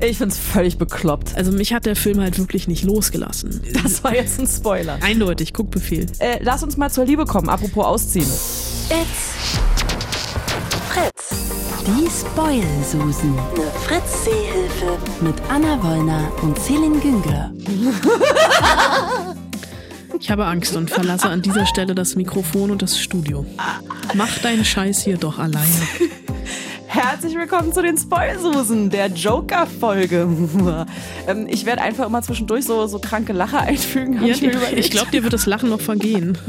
Ich find's völlig bekloppt. Also mich hat der Film halt wirklich nicht losgelassen. Das war jetzt ein Spoiler. Eindeutig, Guckbefehl. Äh, lass uns mal zur Liebe kommen, apropos ausziehen. It's Fritz. Die Spoil-Susen. Eine Fritz-Seehilfe. Mit Anna Wollner und Celine Güngler. Ich habe Angst und verlasse an dieser Stelle das Mikrofon und das Studio. Mach deinen Scheiß hier doch alleine. Herzlich willkommen zu den Spoilsusen, der Joker-Folge. ähm, ich werde einfach immer zwischendurch so, so kranke Lacher einfügen. Ja, ich ich glaube, dir wird das Lachen noch vergehen.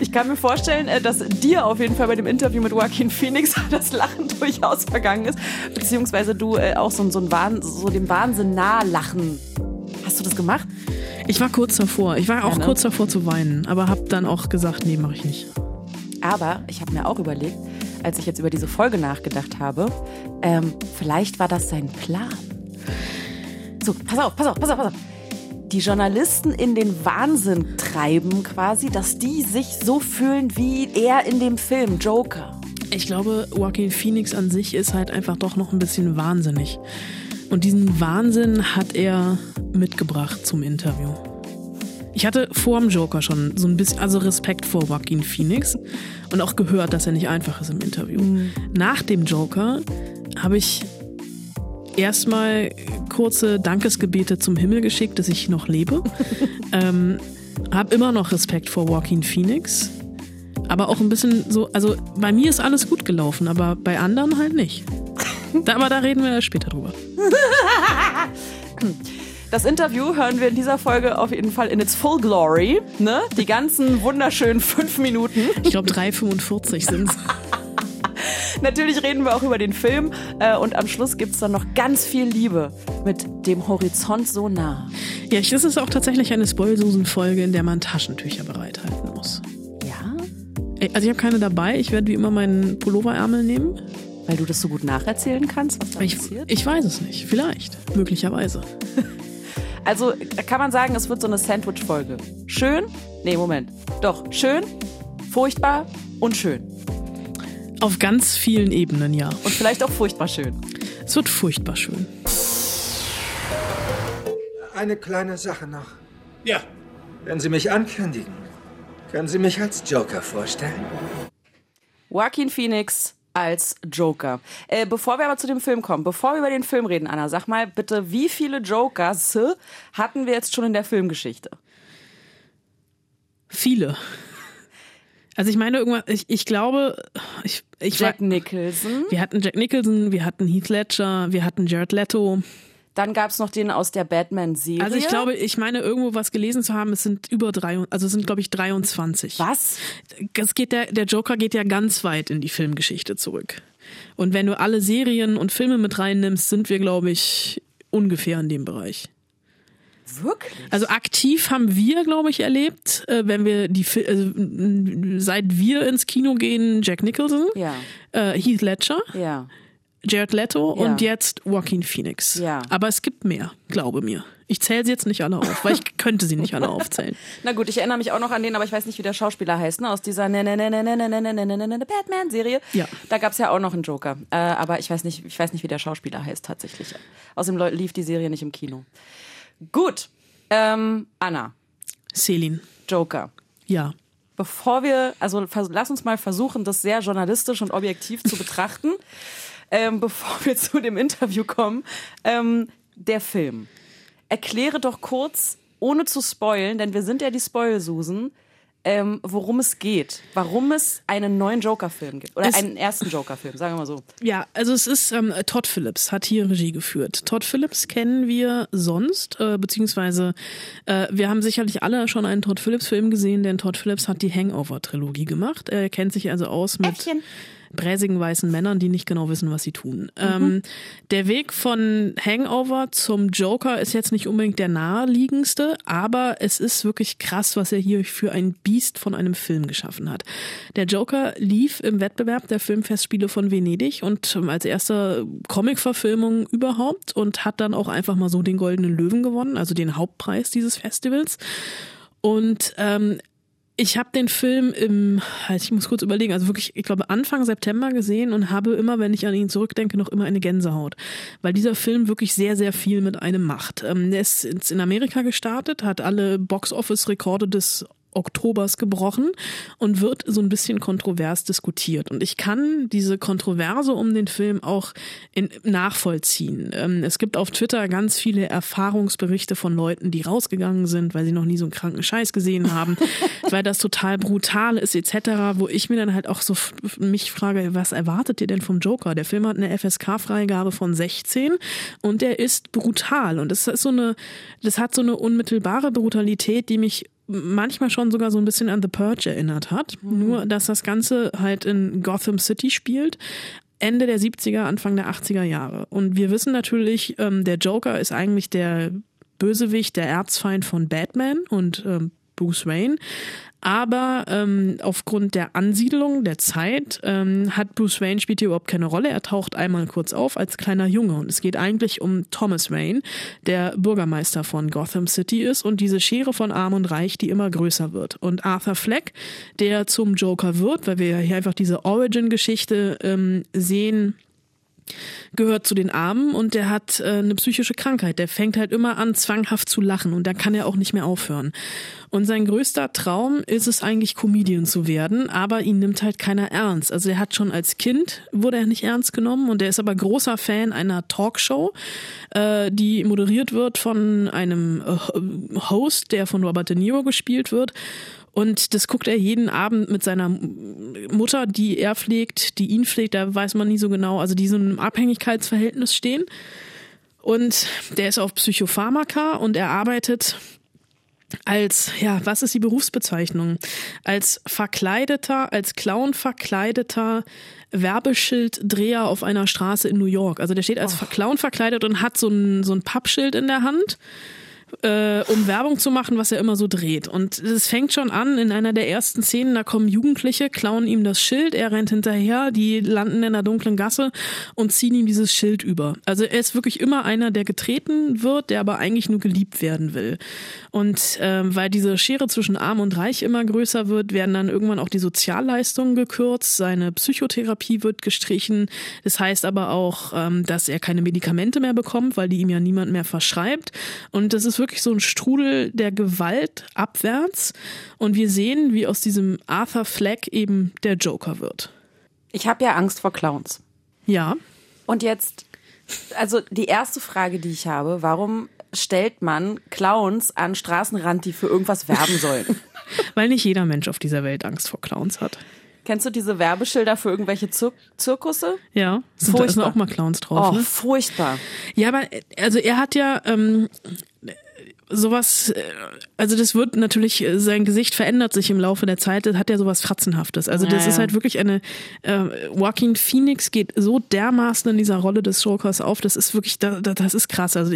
Ich kann mir vorstellen, äh, dass dir auf jeden Fall bei dem Interview mit Joaquin Phoenix das Lachen durchaus vergangen ist. Beziehungsweise du äh, auch so, so, ein Wahn, so dem Wahnsinn nah lachen. Hast du das gemacht? Ich war kurz davor. Ich war auch Ja, ne? kurz davor zu weinen, aber habe dann auch gesagt, nee, mache ich nicht. Aber ich habe mir auch überlegt, als ich jetzt über diese Folge nachgedacht habe, ähm, vielleicht war das sein Plan. So, pass auf, pass auf, pass auf, pass auf. Die Journalisten in den Wahnsinn treiben quasi, dass die sich so fühlen wie er in dem Film Joker. Ich glaube, Joaquin Phoenix an sich ist halt einfach doch noch ein bisschen wahnsinnig. Und diesen Wahnsinn hat er mitgebracht zum Interview. Ich hatte vor dem Joker schon so ein bisschen, also Respekt vor Joaquin Phoenix und auch gehört, dass er nicht einfach ist im Interview. Nach dem Joker habe ich erstmal kurze Dankesgebete zum Himmel geschickt, dass ich noch lebe. ähm, habe immer noch Respekt vor Joaquin Phoenix. Aber auch ein bisschen so, also bei mir ist alles gut gelaufen, aber bei anderen halt nicht. Da, aber da reden wir später drüber. Das Interview hören wir in dieser Folge auf jeden Fall in its full glory. Ne? Die ganzen wunderschönen fünf Minuten. Ich glaube 3,45 sind Natürlich reden wir auch über den Film äh, und am Schluss gibt's dann noch ganz viel Liebe mit dem Horizont so nah. Ja, das ist auch tatsächlich eine Spoilsusen-Folge, in der man Taschentücher bereithalten muss. Ja? Also ich habe keine dabei, ich werde wie immer meinen Pulloverärmel nehmen. Weil du das so gut nacherzählen kannst, was da Ich, passiert? ich weiß es nicht, vielleicht, möglicherweise. Also kann man sagen, es wird so eine Sandwich-Folge. Schön? Nee, Moment. Doch, schön, furchtbar und schön. Auf ganz vielen Ebenen, ja. Und vielleicht auch furchtbar schön. Es wird furchtbar schön. Eine kleine Sache noch. Ja, Wenn Sie mich ankündigen, können Sie mich als Joker vorstellen? Joaquin Phoenix als Joker. Äh, bevor wir aber zu dem Film kommen, bevor wir über den Film reden, Anna, sag mal bitte, wie viele Jokers hatten wir jetzt schon in der Filmgeschichte? Viele. Also ich meine irgendwann, ich, ich glaube, ich, ich Jack Nicholson. wir hatten Jack Nicholson, wir hatten Heath Ledger, wir hatten Jared Leto. Dann gab's noch den aus der Batman-Serie. Also ich glaube, ich meine irgendwo was gelesen zu haben, es sind über drei, also es sind glaube ich 23. Was? Es geht der, der Joker geht ja ganz weit in die Filmgeschichte zurück. Und wenn du alle Serien und Filme mit reinnimmst, sind wir glaube ich ungefähr in dem Bereich. Wirklich? Also aktiv haben wir, glaube ich, erlebt, äh, wenn wir die, also, m- seit wir ins Kino gehen, Jack Nicholson, Ja. äh, Heath Ledger, Ja. Jared Leto Ja. und jetzt Joaquin Phoenix. Ja. Aber es gibt mehr, glaube mir. Ich zähle sie jetzt nicht alle auf, weil ich könnte sie nicht alle aufzählen. Na gut, ich erinnere mich auch noch an den, aber ich weiß nicht, wie der Schauspieler heißt, ne? Aus dieser ne ne ne ne ne ne ne ne ne ne ne ne Batman-Serie. Ja. Da gab's ja auch noch einen Joker. Äh, aber ich weiß nicht, ich weiß nicht, wie der Schauspieler heißt tatsächlich. Außerdem lief die Serie nicht im Kino. Gut. Ähm, Anna, Celine. Joker. Ja. Bevor wir, also lass uns mal versuchen, das sehr journalistisch und objektiv zu betrachten, ähm, bevor wir zu dem Interview kommen. Ähm, der Film. Erkläre doch kurz, ohne zu spoilen, denn wir sind ja die Spoilsusen, ähm, worum es geht. Warum es einen neuen Joker-Film gibt. Oder Es- einen ersten Joker-Film, sagen wir mal so. Ja, also es ist ähm, Todd Phillips hat hier Regie geführt. Todd Phillips kennen wir sonst, äh, beziehungsweise äh, wir haben sicherlich alle schon einen Todd Phillips Film gesehen, denn Todd Phillips hat die Hangover Trilogie gemacht. Er kennt sich also aus mit Äffchen. Bräsigen weißen Männern, die nicht genau wissen, was sie tun. Ähm, der Weg von Hangover zum Joker ist jetzt nicht unbedingt der naheliegendste, aber es ist wirklich krass, was er hier für ein Biest von einem Film geschaffen hat. Der Joker lief im Wettbewerb der Filmfestspiele von Venedig und ähm, als erste Comic-Verfilmung überhaupt und hat dann auch einfach mal so den Goldenen Löwen gewonnen, also den Hauptpreis dieses Festivals. Und ähm, ich habe den Film im, halt, ich muss kurz überlegen, also wirklich, ich glaube Anfang September gesehen und habe immer, wenn ich an ihn zurückdenke, noch immer eine Gänsehaut, weil dieser Film wirklich sehr, sehr viel mit einem macht. Ähm, der ist in Amerika gestartet, hat alle Box-Office-Rekorde des Oktobers gebrochen und wird so ein bisschen kontrovers diskutiert. Und ich kann diese Kontroverse um den Film auch in, nachvollziehen. Ähm, es gibt auf Twitter ganz viele Erfahrungsberichte von Leuten, die rausgegangen sind, weil sie noch nie so einen kranken Scheiß gesehen haben, weil das total brutal ist etc., wo ich mir dann halt auch so mich frage, was erwartet ihr denn vom Joker? Der Film hat eine FSK-Freigabe von 16 und der ist brutal und das ist so eine, das hat so eine unmittelbare Brutalität, die mich manchmal schon sogar so ein bisschen an The Purge erinnert hat. Mhm. Nur, dass das Ganze halt in Gotham City spielt. Ende der 70er, Anfang der 80er Jahre. Und wir wissen natürlich, ähm, der Joker ist eigentlich der Bösewicht, der Erzfeind von Batman und ähm, Bruce Wayne. Aber ähm, aufgrund der Ansiedlung der Zeit ähm, hat Bruce Wayne spielt hier überhaupt keine Rolle. Er taucht einmal kurz auf als kleiner Junge und es geht eigentlich um Thomas Wayne, der Bürgermeister von Gotham City ist und diese Schere von Arm und Reich, die immer größer wird. Und Arthur Fleck, der zum Joker wird, weil wir hier einfach diese Origin-Geschichte ähm, sehen gehört zu den Armen und der hat äh, eine psychische Krankheit. Der fängt halt immer an, zwanghaft zu lachen und da kann er auch nicht mehr aufhören. Und sein größter Traum ist es eigentlich, Comedian zu werden, aber ihn nimmt halt keiner ernst. Also er hat schon als Kind, wurde er nicht ernst genommen und er ist aber großer Fan einer Talkshow, äh, die moderiert wird von einem äh, Host, der von Robert De Niro gespielt wird. Und das guckt er jeden Abend mit seiner Mutter, die er pflegt, die ihn pflegt, da weiß man nie so genau, also die so im Abhängigkeitsverhältnis stehen. Und der ist auf Psychopharmaka und er arbeitet als, ja, was ist die Berufsbezeichnung? Als verkleideter, als Clown verkleideter Werbeschilddreher auf einer Straße in New York. Also der steht als oh. Clown verkleidet und hat so ein, so ein Pappschild in der Hand äh, um Werbung zu machen, was er immer so dreht. Und es fängt schon an in einer der ersten Szenen, da kommen Jugendliche, klauen ihm das Schild, er rennt hinterher, die landen in einer dunklen Gasse und ziehen ihm dieses Schild über. Also er ist wirklich immer einer, der getreten wird, der aber eigentlich nur geliebt werden will. Und ähm, weil diese Schere zwischen Arm und Reich immer größer wird, werden dann irgendwann auch die Sozialleistungen gekürzt, seine Psychotherapie wird gestrichen. Das heißt aber auch, ähm, dass er keine Medikamente mehr bekommt, weil die ihm ja niemand mehr verschreibt. Und das ist wirklich so ein Strudel der Gewalt abwärts. Und wir sehen, wie aus diesem Arthur Fleck eben der Joker wird. Ich habe ja Angst vor Clowns. Ja. Und jetzt, also die erste Frage, die ich habe, warum stellt man Clowns an Straßenrand, die für irgendwas werben sollen? Weil nicht jeder Mensch auf dieser Welt Angst vor Clowns hat. Kennst du diese Werbeschilder für irgendwelche Zir Zirkusse? Ja, sind furchtbar. da sind auch mal Clowns drauf. Oh, ne? furchtbar. Ja, aber also er hat ja ähm, sowas, äh, also das wird natürlich, äh, sein Gesicht verändert sich im Laufe der Zeit, das hat ja sowas Fratzenhaftes. Also das ja, ist halt wirklich eine, äh, Joaquin Phoenix geht so dermaßen in dieser Rolle des Jokers auf, das ist wirklich, das, das ist krass. Also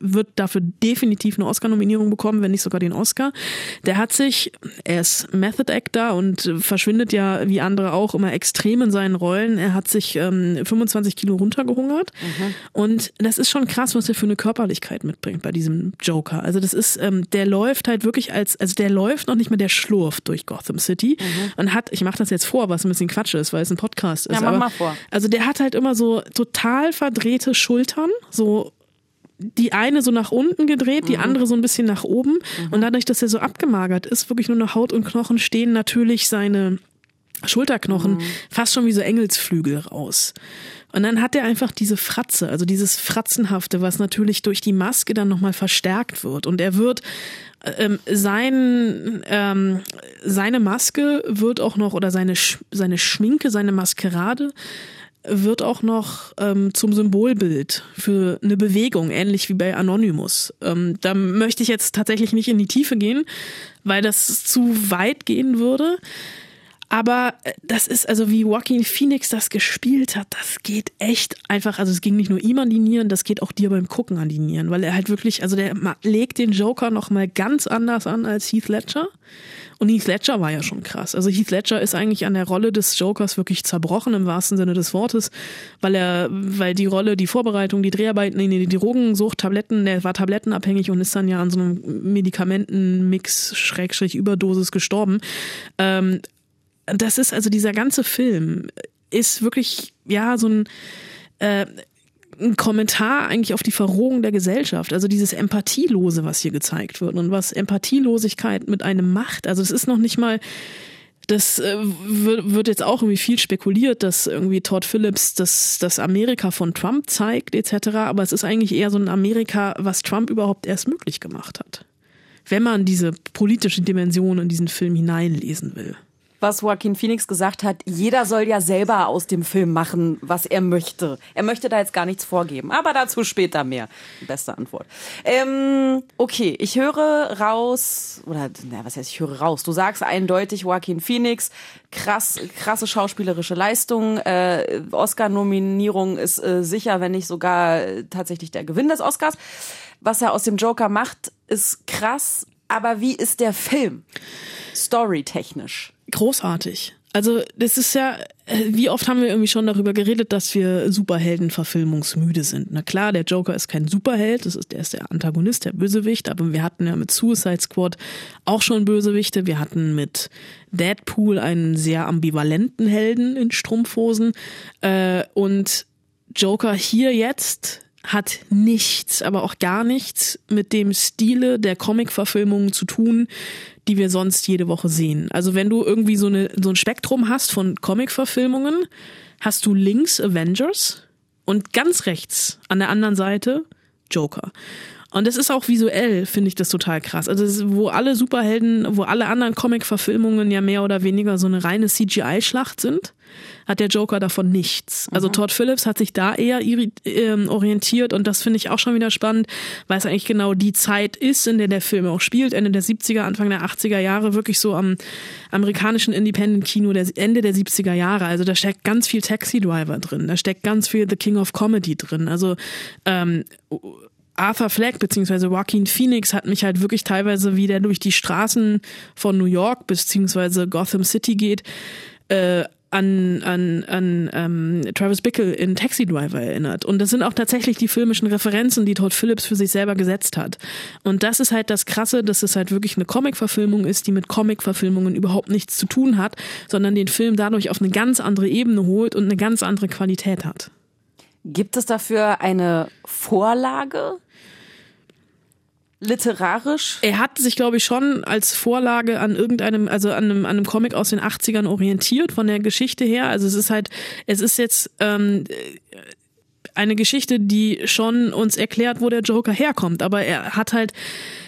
wird dafür definitiv eine Oscar-Nominierung bekommen, wenn nicht sogar den Oscar. Der hat sich, er ist Method Actor und verschwindet ja wie andere auch immer extrem in seinen Rollen. Er hat sich ähm, 25 Kilo runtergehungert mhm. und das ist schon krass, was er für eine Körperlichkeit mitbringt bei diesem Joker. Joker. Also das ist, ähm, der läuft halt wirklich als, also der läuft noch nicht mehr, der schlurft durch Gotham City mhm. und hat, ich mache das jetzt vor, was ein bisschen Quatsch ist, weil es ein Podcast ist. Ja, mach aber, mal vor. Also der hat halt immer so total verdrehte Schultern, so die eine so nach unten gedreht, die mhm. andere so ein bisschen nach oben. Mhm. Und dadurch, dass er so abgemagert ist, wirklich nur noch Haut und Knochen, stehen natürlich seine Schulterknochen mhm. fast schon wie so Engelsflügel raus. Und dann hat er einfach diese Fratze, also dieses Fratzenhafte, was natürlich durch die Maske dann nochmal verstärkt wird. Und er wird ähm, sein, ähm, seine Maske wird auch noch, oder seine, seine Schminke, seine Maskerade wird auch noch ähm, zum Symbolbild für eine Bewegung, ähnlich wie bei Anonymous. Ähm, da möchte ich jetzt tatsächlich nicht in die Tiefe gehen, weil das zu weit gehen würde. Aber äh, das ist, also wie Joaquin Phoenix das gespielt hat, das geht echt einfach, also es ging nicht nur ihm an die Nieren, das geht auch dir beim Gucken an die Nieren, weil er halt wirklich, also der legt den Joker nochmal ganz anders an als Heath Ledger. Und Heath Ledger war ja schon krass. Also Heath Ledger ist eigentlich an der Rolle des Jokers wirklich zerbrochen im wahrsten Sinne des Wortes, weil er, weil die Rolle, die Vorbereitung, die Dreharbeiten, nee, die Drogensucht, Tabletten, der war tablettenabhängig und ist dann ja an so einem Medikamentenmix, Schrägstrich, Überdosis gestorben. Ähm, das ist also dieser ganze Film ist wirklich, ja, so ein, äh, ein Kommentar eigentlich auf die Verrohung der Gesellschaft, also dieses Empathielose, was hier gezeigt wird und was Empathielosigkeit mit einem macht. Also es ist noch nicht mal, das äh, wird jetzt auch irgendwie viel spekuliert, dass irgendwie Todd Phillips das, das Amerika von Trump zeigt etc. Aber es ist eigentlich eher so ein Amerika, was Trump überhaupt erst möglich gemacht hat. Wenn man diese politische Dimension in diesen Film hineinlesen will was Joaquin Phoenix gesagt hat, jeder soll ja selber aus dem Film machen, was er möchte. Er möchte da jetzt gar nichts vorgeben, aber dazu später mehr. Beste Antwort. Ähm, okay, ich höre raus, oder na, was heißt, ich höre raus. Du sagst eindeutig Joaquin Phoenix, krass, krasse schauspielerische Leistung. Äh, Oscar-Nominierung ist äh, sicher, wenn nicht sogar äh, tatsächlich der Gewinn des Oscars. Was er aus dem Joker macht, ist krass. Aber wie ist der Film? Storytechnisch großartig. Also das ist ja, äh, wie oft haben wir irgendwie schon darüber geredet, dass wir Superheldenverfilmungsmüde sind. Na klar, der Joker ist kein Superheld, das ist, der ist der Antagonist, der Bösewicht, aber wir hatten ja mit Suicide Squad auch schon Bösewichte. Wir hatten mit Deadpool einen sehr ambivalenten Helden in Strumpfhosen. Äh, und Joker hier jetzt hat nichts, aber auch gar nichts mit dem Stile der Comic-Verfilmungen zu tun, die wir sonst jede Woche sehen. Also wenn du irgendwie so, eine, so ein Spektrum hast von Comic-Verfilmungen, hast du links Avengers und ganz rechts an der anderen Seite Joker. Und das ist auch visuell, finde ich das total krass. Also ist, wo alle Superhelden, wo alle anderen Comic-Verfilmungen ja mehr oder weniger so eine reine CGI-Schlacht sind, hat der Joker davon nichts. Also mhm. Todd Phillips hat sich da eher äh, orientiert und das finde ich auch schon wieder spannend, weil es eigentlich genau die Zeit ist, in der der Film auch spielt, Ende der 70er, Anfang der 80er Jahre, wirklich so am amerikanischen Independent-Kino der Ende der 70er Jahre. Also da steckt ganz viel Taxi Driver drin, da steckt ganz viel The King of Comedy drin. Also ähm, Arthur Fleck beziehungsweise Joaquin Phoenix hat mich halt wirklich teilweise, wie der durch die Straßen von New York beziehungsweise Gotham City geht, äh, an, an, an ähm, Travis Bickle in Taxi Driver erinnert. Und das sind auch tatsächlich die filmischen Referenzen, die Todd Phillips für sich selber gesetzt hat. Und das ist halt das Krasse, dass es halt wirklich eine Comic-Verfilmung ist, die mit Comic-Verfilmungen überhaupt nichts zu tun hat, sondern den Film dadurch auf eine ganz andere Ebene holt und eine ganz andere Qualität hat. Gibt es dafür eine Vorlage? Literarisch? Er hat sich, glaube ich, schon als Vorlage an irgendeinem, also an einem, an einem Comic aus den 80ern orientiert, von der Geschichte her. Also es ist halt, es ist jetzt ähm, eine Geschichte, die schon uns erklärt, wo der Joker herkommt. Aber er hat halt,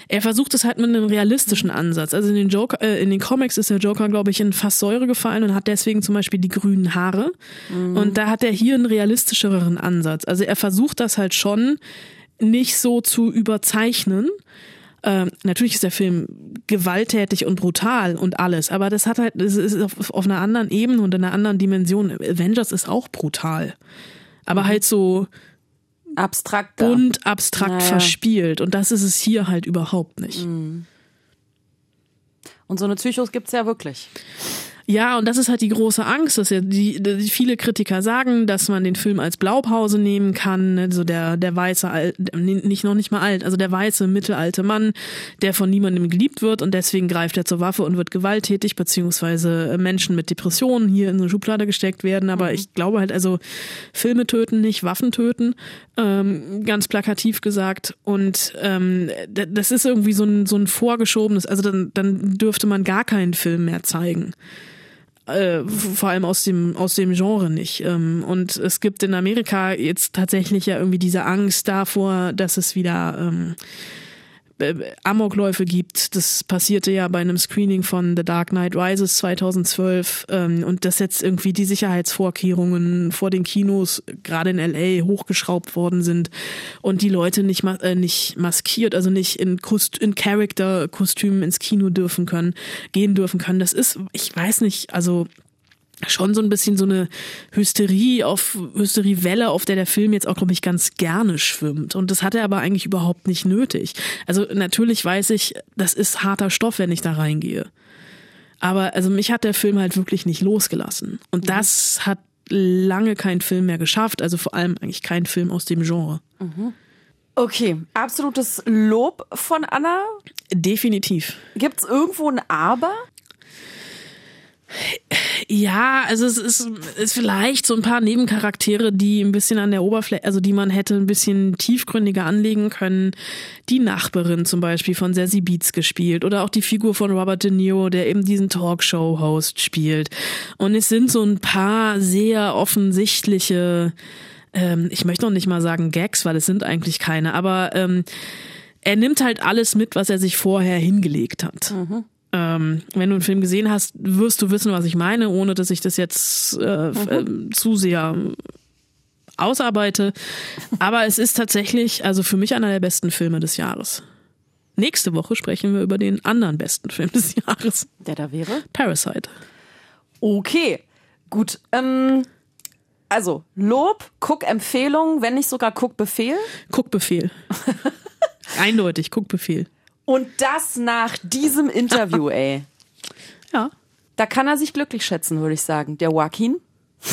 er versucht es halt mit einem realistischen Ansatz. Also in den Joker, äh, in den Comics ist der Joker, glaube ich, in fast Säure gefallen und hat deswegen zum Beispiel die grünen Haare. Mhm. Und da hat er hier einen realistischeren Ansatz. Also er versucht das halt schon nicht so zu überzeichnen. Ähm, natürlich ist der Film gewalttätig und brutal und alles, aber das hat halt, es ist auf, auf einer anderen Ebene und in einer anderen Dimension. Avengers ist auch brutal. Aber mhm. halt so abstrakt bunt, abstrakt naja. verspielt. Und das ist es hier halt überhaupt nicht. Mhm. Und so eine Psychos gibt's ja wirklich. Ja, und das ist halt die große Angst, dass ja die, die viele Kritiker sagen, dass man den Film als Blaupause nehmen kann, also der der weiße nicht noch nicht mal alt, also der weiße mittelalte Mann, der von niemandem geliebt wird und deswegen greift er zur Waffe und wird gewalttätig beziehungsweise Menschen mit Depressionen hier in eine Schublade gesteckt werden, aber mhm. ich glaube halt also Filme töten nicht, Waffen töten, ähm, ganz plakativ gesagt. Und ähm, das ist irgendwie so ein so ein vorgeschobenes, also dann dann dürfte man gar keinen Film mehr zeigen äh, vor allem aus dem aus dem Genre nicht. Ähm, und es gibt in Amerika jetzt tatsächlich ja irgendwie diese Angst davor, dass es wieder ähm, äh, Amokläufe gibt. Das passierte ja bei einem Screening von The Dark Knight Rises 2012 ähm, und dass jetzt irgendwie die Sicherheitsvorkehrungen vor den Kinos gerade in LA hochgeschraubt worden sind und die Leute nicht äh, nicht maskiert, also nicht in Kost in Character Kostümen ins Kino dürfen können, gehen dürfen können. Das ist, ich weiß nicht, also schon so ein bisschen so eine Hysterie auf Hysteriewelle, auf der der Film jetzt auch, glaube ich, ganz gerne schwimmt. Und das hat er aber eigentlich überhaupt nicht nötig. Also natürlich weiß ich, das ist harter Stoff, wenn ich da reingehe. Aber also mich hat der Film halt wirklich nicht losgelassen. Und das hat lange kein Film mehr geschafft. Also vor allem eigentlich kein Film aus dem Genre. Okay, absolutes Lob von Anna. Definitiv. Gibt's irgendwo ein Aber? Ja, also es ist, ist vielleicht so ein paar Nebencharaktere, die ein bisschen an der Oberfläche, also die man hätte ein bisschen tiefgründiger anlegen können. Die Nachbarin zum Beispiel von Sassy Beats gespielt oder auch die Figur von Robert De Niro, der eben diesen Talkshow-Host spielt. Und es sind so ein paar sehr offensichtliche, ähm, ich möchte noch nicht mal sagen Gags, weil es sind eigentlich keine, aber ähm, er nimmt halt alles mit, was er sich vorher hingelegt hat. Ähm, wenn du einen Film gesehen hast, wirst du wissen, was ich meine, ohne dass ich das jetzt äh, ähm, zu sehr ausarbeite. Aber es ist tatsächlich, also für mich einer der besten Filme des Jahres. Nächste Woche sprechen wir über den anderen besten Film des Jahres, Der da wäre? Parasite. Okay, gut. Ähm, also, Lob, Guck-Empfehlung, wenn nicht sogar Guck-Befehl. Guckbefehl. Eindeutig, Guckbefehl. Und das nach diesem Interview, ey. Ja. Da kann er sich glücklich schätzen, würde ich sagen. Der Joaquin.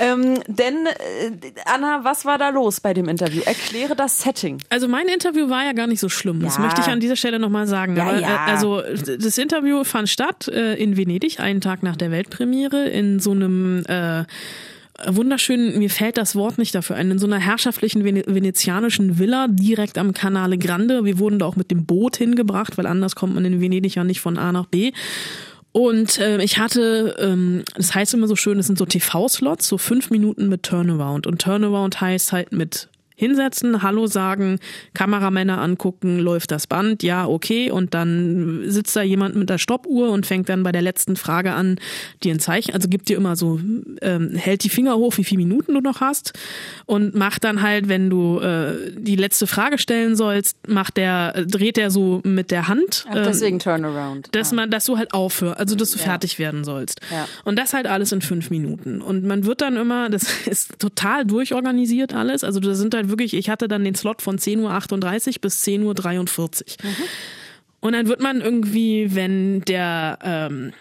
ähm, denn, äh, Anna, was war da los bei dem Interview? Erkläre das Setting. Also mein Interview war ja gar nicht so schlimm. Das Ja. möchte ich an dieser Stelle nochmal sagen. Ja, Aber, ja. Äh, also das Interview fand statt äh, in Venedig, einen Tag nach der Weltpremiere, in so einem äh, wunderschönen, mir fällt das Wort nicht dafür ein, in so einer herrschaftlichen Vene venezianischen Villa direkt am Canale Grande. Wir wurden da auch mit dem Boot hingebracht, weil anders kommt man in Venedig ja nicht von A nach B. Und äh, ich hatte, ähm, das heißt immer so schön, es sind so TV-Slots, so fünf Minuten mit Turnaround. Und Turnaround heißt halt mit hinsetzen, Hallo sagen, Kameramänner angucken, läuft das Band, ja, okay. Und dann sitzt da jemand mit der Stoppuhr und fängt dann bei der letzten Frage an, dir ein Zeichen, also gibt dir immer so, ähm, hält die Finger hoch, wie viele Minuten du noch hast und macht dann halt, wenn du äh, die letzte Frage stellen sollst, macht der, dreht der so mit der Hand. Ach, ähm, deswegen Turnaround. dass man, dass du halt aufhörst, also dass du fertig werden sollst. Ja. Und das halt alles in fünf Minuten. Und man wird dann immer, das ist total durchorganisiert alles. Also da sind halt wirklich, ich hatte dann den Slot von 10.38 Uhr bis 10.43 Uhr. Und dann wird man irgendwie, wenn der ähm,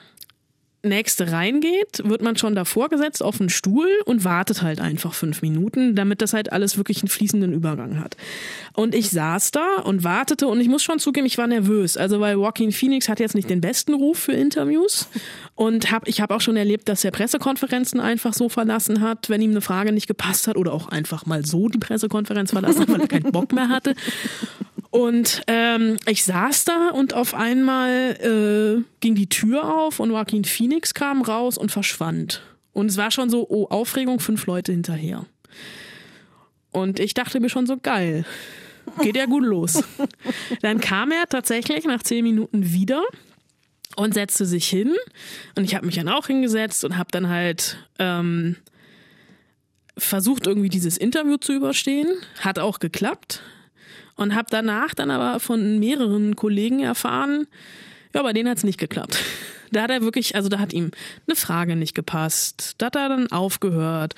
Nächste reingeht, wird man schon davor gesetzt auf einen Stuhl und wartet halt einfach fünf Minuten, damit das halt alles wirklich einen fließenden Übergang hat. Und ich saß da und wartete und ich muss schon zugeben, ich war nervös. Also weil Joaquin Phoenix hat jetzt nicht den besten Ruf für Interviews und hab, ich habe auch schon erlebt, dass er Pressekonferenzen einfach so verlassen hat, wenn ihm eine Frage nicht gepasst hat oder auch einfach mal so die Pressekonferenz verlassen hat, weil er keinen Bock mehr hatte. Und ähm, ich saß da und auf einmal äh, ging die Tür auf und Joaquin Phoenix kam raus und verschwand. Und es war schon so, oh, Aufregung, fünf Leute hinterher. Und ich dachte mir schon so, geil, geht ja gut los. Dann kam er tatsächlich nach zehn Minuten wieder und setzte sich hin. Und ich habe mich dann auch hingesetzt und habe dann halt ähm, versucht, irgendwie dieses Interview zu überstehen. Hat auch geklappt und habe danach dann aber von mehreren Kollegen erfahren, ja, bei denen hat's nicht geklappt. Da hat er wirklich, also da hat ihm eine Frage nicht gepasst. Da hat er dann aufgehört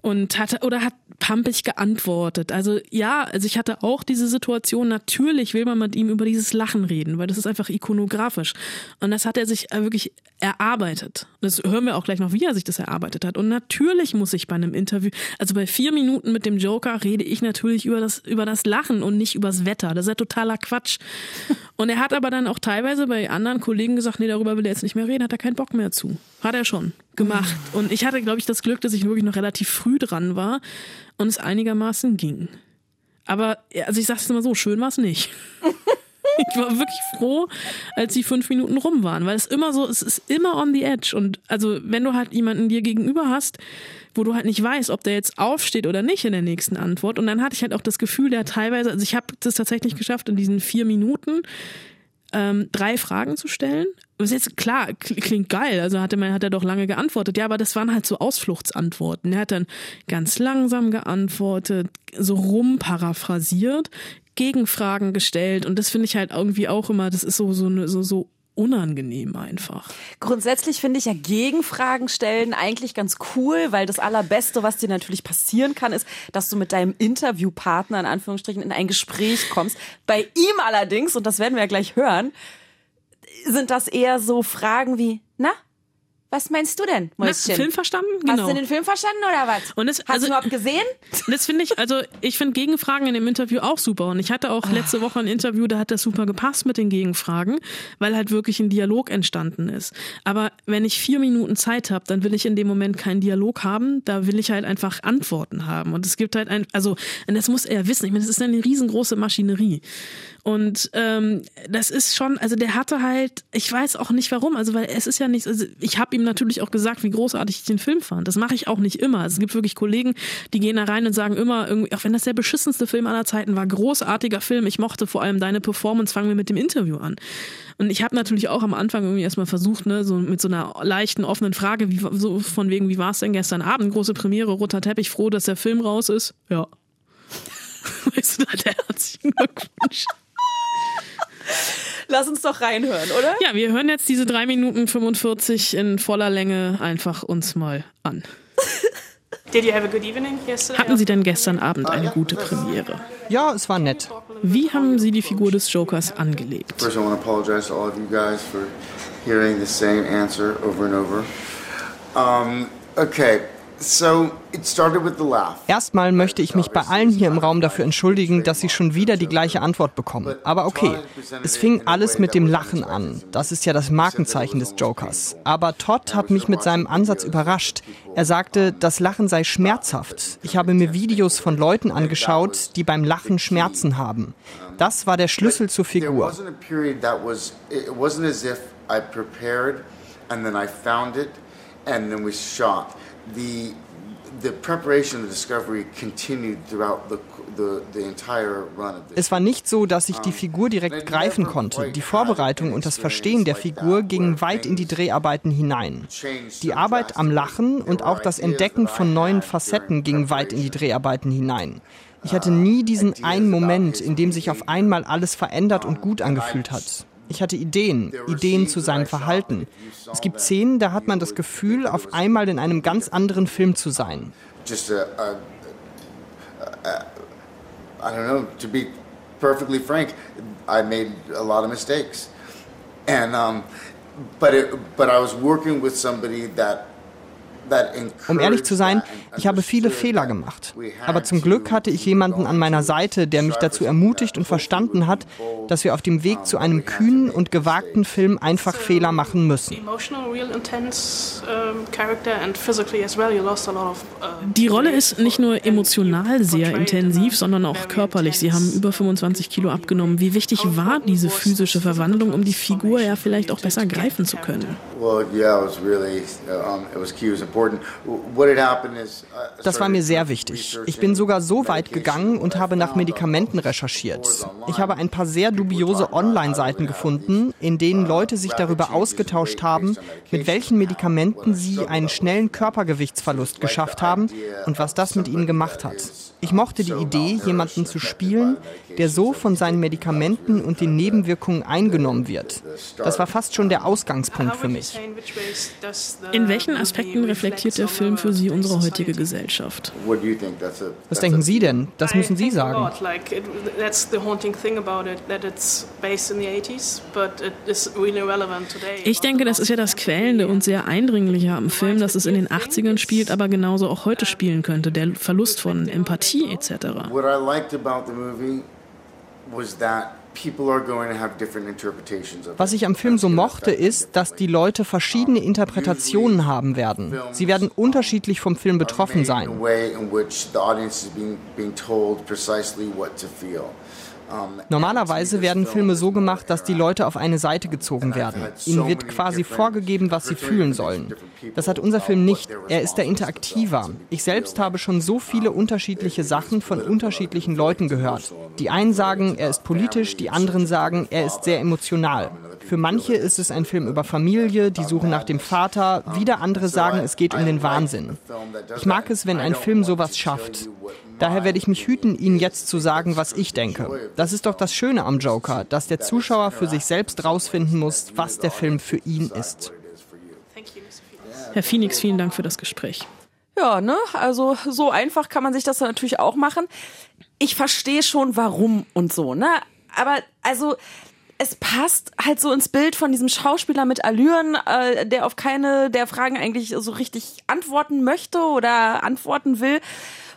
und hat oder hat pampig geantwortet. Also ja, also ich hatte auch diese Situation, natürlich will man mit ihm über dieses Lachen reden, weil das ist einfach ikonografisch. Und das hat er sich äh, wirklich erarbeitet. Das hören wir auch gleich noch, wie er sich das erarbeitet hat. Und natürlich muss ich bei einem Interview, also bei vier Minuten mit dem Joker rede ich natürlich über das, über das Lachen und nicht übers Wetter. Das ist ja totaler Quatsch. Und er hat aber dann auch teilweise bei anderen Kollegen gesagt, nee, darüber will er jetzt nicht mehr reden, hat er keinen Bock mehr zu. Hat er schon gemacht. Und ich hatte, glaube ich, das Glück, dass ich wirklich noch relativ früh dran war und es einigermaßen ging. Aber, also ich sag's immer so, schön war's nicht. Ich war wirklich froh, als die fünf Minuten rum waren, weil es immer so, es ist immer on the edge. Und also, wenn du halt jemanden dir gegenüber hast, wo du halt nicht weißt, ob der jetzt aufsteht oder nicht in der nächsten Antwort. Und dann hatte ich halt auch das Gefühl, der teilweise, also ich habe das tatsächlich geschafft, in diesen vier Minuten ähm, drei Fragen zu stellen. Ist jetzt klar, kl- klingt geil, also hatte man, hat er doch lange geantwortet, ja, aber das waren halt so Ausfluchtsantworten. Er hat dann ganz langsam geantwortet, so rumparaphrasiert, Gegenfragen gestellt und das finde ich halt irgendwie auch immer, das ist so, so, so, so unangenehm einfach. Grundsätzlich finde ich ja Gegenfragen stellen eigentlich ganz cool, weil das Allerbeste, was dir natürlich passieren kann, ist, dass du mit deinem Interviewpartner in Anführungsstrichen in ein Gespräch kommst. Bei ihm allerdings, und das werden wir ja gleich hören, sind das eher so Fragen wie, na, was meinst du denn, Na, Mäuschen? Film verstanden? Hast Genau. du den Film verstanden oder was? Und es- Hast also- du überhaupt gesehen? Das finde ich, also ich finde Gegenfragen in dem Interview auch super. Und ich hatte auch letzte Woche ein Interview, da hat das super gepasst mit den Gegenfragen, weil halt wirklich ein Dialog entstanden ist. Aber wenn ich vier Minuten Zeit habe, dann will ich in dem Moment keinen Dialog haben, da will ich halt einfach Antworten haben. Und es gibt halt ein, also, und das muss er wissen, ich meine, das ist eine riesengroße Maschinerie. Und ähm, das ist schon, also der hatte halt, ich weiß auch nicht warum, also weil es ist ja nichts, also ich habe ihm natürlich auch gesagt, wie großartig ich den Film fand. Das mache ich auch nicht immer. Also es gibt wirklich Kollegen, die gehen da rein und sagen immer, irgendwie, auch wenn das der beschissenste Film aller Zeiten war, großartiger Film, ich mochte vor allem deine Performance, fangen wir mit dem Interview an. Und ich habe natürlich auch am Anfang irgendwie erstmal versucht, ne, so mit so einer leichten, offenen Frage, wie, so von wegen, wie war es denn gestern Abend? Große Premiere, roter Teppich, froh, dass der Film raus ist? Ja. Weißt du, da hat er herzlichen Glückwunsch. Lass uns doch reinhören, oder? Ja, wir hören jetzt diese 3 Minuten 45 in voller Länge einfach uns mal an. Did you have a good evening yesterday? Hatten Sie denn gestern Abend eine gute Premiere? Ja, es war nett. Wie haben Sie die Figur des Jokers angelegt? First, I want to apologize to all of you guys for hearing the same answer over and over. Um, okay, so it started with the laugh. Erstmal möchte ich mich bei allen hier im Raum dafür entschuldigen, dass Sie schon wieder die gleiche Antwort bekommen. Aber okay, es fing alles mit dem Lachen an. Das ist ja das Markenzeichen des Jokers. Aber Todd hat mich mit seinem Ansatz überrascht. Er sagte, das Lachen sei schmerzhaft. Ich habe mir Videos von Leuten angeschaut, die beim Lachen Schmerzen haben. Das war der Schlüssel zur Figur. and then I found it and then we shot. The, the preparation and the discovery continued throughout the, the, the entire run of this. Es war nicht so, dass ich die Figur direkt greifen konnte. Die Vorbereitung und das Verstehen der Figur gingen weit in die Dreharbeiten hinein. Die Arbeit am Lachen und auch das Entdecken von neuen Facetten ging weit in die Dreharbeiten hinein. Ich hatte nie diesen einen Moment, in dem sich auf einmal alles verändert und gut angefühlt hat. Ich hatte Ideen, Ideen zu seinem Verhalten. Es gibt Szenen, da hat man das Gefühl, auf einmal in einem ganz anderen Film zu sein. I don't know, to be perfectly frank, I made a lot of mistakes. And, um, but, it, but I was working with somebody that Um ehrlich zu sein, ich habe viele Fehler gemacht. Aber zum Glück hatte ich jemanden an meiner Seite, der mich dazu ermutigt und verstanden hat, dass wir auf dem Weg zu einem kühnen und gewagten Film einfach Fehler machen müssen. Uh, Die Rolle ist nicht nur emotional sehr intensiv, sondern auch körperlich. Sie haben über 25 Kilo abgenommen. Wie wichtig war diese physische Verwandlung, um die Figur ja vielleicht auch besser greifen zu können? Well, yeah, it was really, uh, um, it was key, it was important. Uh, Das war mir sehr wichtig. Ich bin sogar so weit gegangen und habe nach Medikamenten recherchiert. Ich habe ein paar sehr dubiose Online-Seiten gefunden, in denen Leute sich darüber ausgetauscht haben, mit welchen Medikamenten sie einen schnellen Körpergewichtsverlust geschafft haben und was das mit ihnen gemacht hat. Ich mochte die Idee, jemanden zu spielen, der so von seinen Medikamenten und den Nebenwirkungen eingenommen wird. Das war fast schon der Ausgangspunkt für mich. In welchen Aspekten reflektiert der Film für Sie unsere heutige Gesellschaft? Was denken Sie denn? Das müssen Sie sagen. Like it, that's the haunting thing about it, that it's based in the 80s, but it is really relevant today. Ich denke, das ist ja das Quälende und sehr Eindringliche am Film, dass es in den 80ern spielt, aber genauso auch heute spielen könnte. Der Verlust von Empathie etc. What I liked about the movie was that people are going to have different interpretations of Was ich am Film so mochte, ist, dass die Leute verschiedene Interpretationen haben werden. Sie werden unterschiedlich vom Film betroffen sein. Normalerweise werden Filme so gemacht, dass die Leute auf eine Seite gezogen werden. Ihnen wird quasi vorgegeben, was sie fühlen sollen. Das hat unser Film nicht. Er ist da interaktiver. Ich selbst habe schon so viele unterschiedliche Sachen von unterschiedlichen Leuten gehört. Die einen sagen, er ist politisch, die anderen sagen, er ist sehr emotional. Für manche ist es ein Film über Familie, die suchen nach dem Vater, wieder andere sagen, es geht um den Wahnsinn. Ich mag es, wenn ein Film sowas schafft. Daher werde ich mich hüten, Ihnen jetzt zu sagen, was ich denke. Das ist doch das Schöne am Joker, dass der Zuschauer für sich selbst rausfinden muss, was der Film für ihn ist. Herr Phoenix, vielen Dank für das Gespräch. Ja, ne? Also so einfach kann man sich das natürlich auch machen. Ich verstehe schon, warum und so, ne? Aber also es passt halt so ins Bild von diesem Schauspieler mit Allüren, äh, der auf keine der Fragen eigentlich so richtig antworten möchte oder antworten will.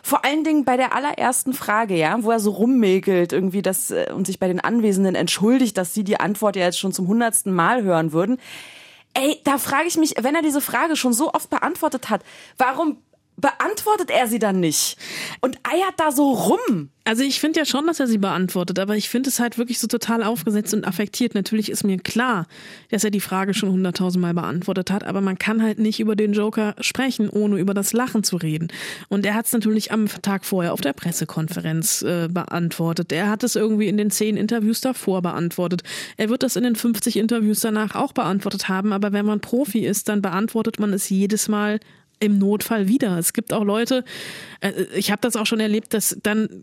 Vor allen Dingen bei der allerersten Frage, ja, wo er so rummäkelt irgendwie das äh, und sich bei den Anwesenden entschuldigt, dass sie die Antwort ja jetzt schon zum hundertsten Mal hören würden. Ey, da frage ich mich, wenn er diese Frage schon so oft beantwortet hat, warum beantwortet er sie dann nicht und eiert da so rum. Also ich finde ja schon, dass er sie beantwortet, aber ich finde es halt wirklich so total aufgesetzt und affektiert. Natürlich ist mir klar, dass er die Frage schon hunderttausendmal beantwortet hat, aber man kann halt nicht über den Joker sprechen, ohne über das Lachen zu reden. Und er hat es natürlich am Tag vorher auf der Pressekonferenz äh, beantwortet. Er hat es irgendwie in den zehn Interviews davor beantwortet. Er wird das in den 50 Interviews danach auch beantwortet haben, aber wenn man Profi ist, dann beantwortet man es jedes Mal im Notfall wieder. Es gibt auch Leute, äh, ich habe das auch schon erlebt, dass dann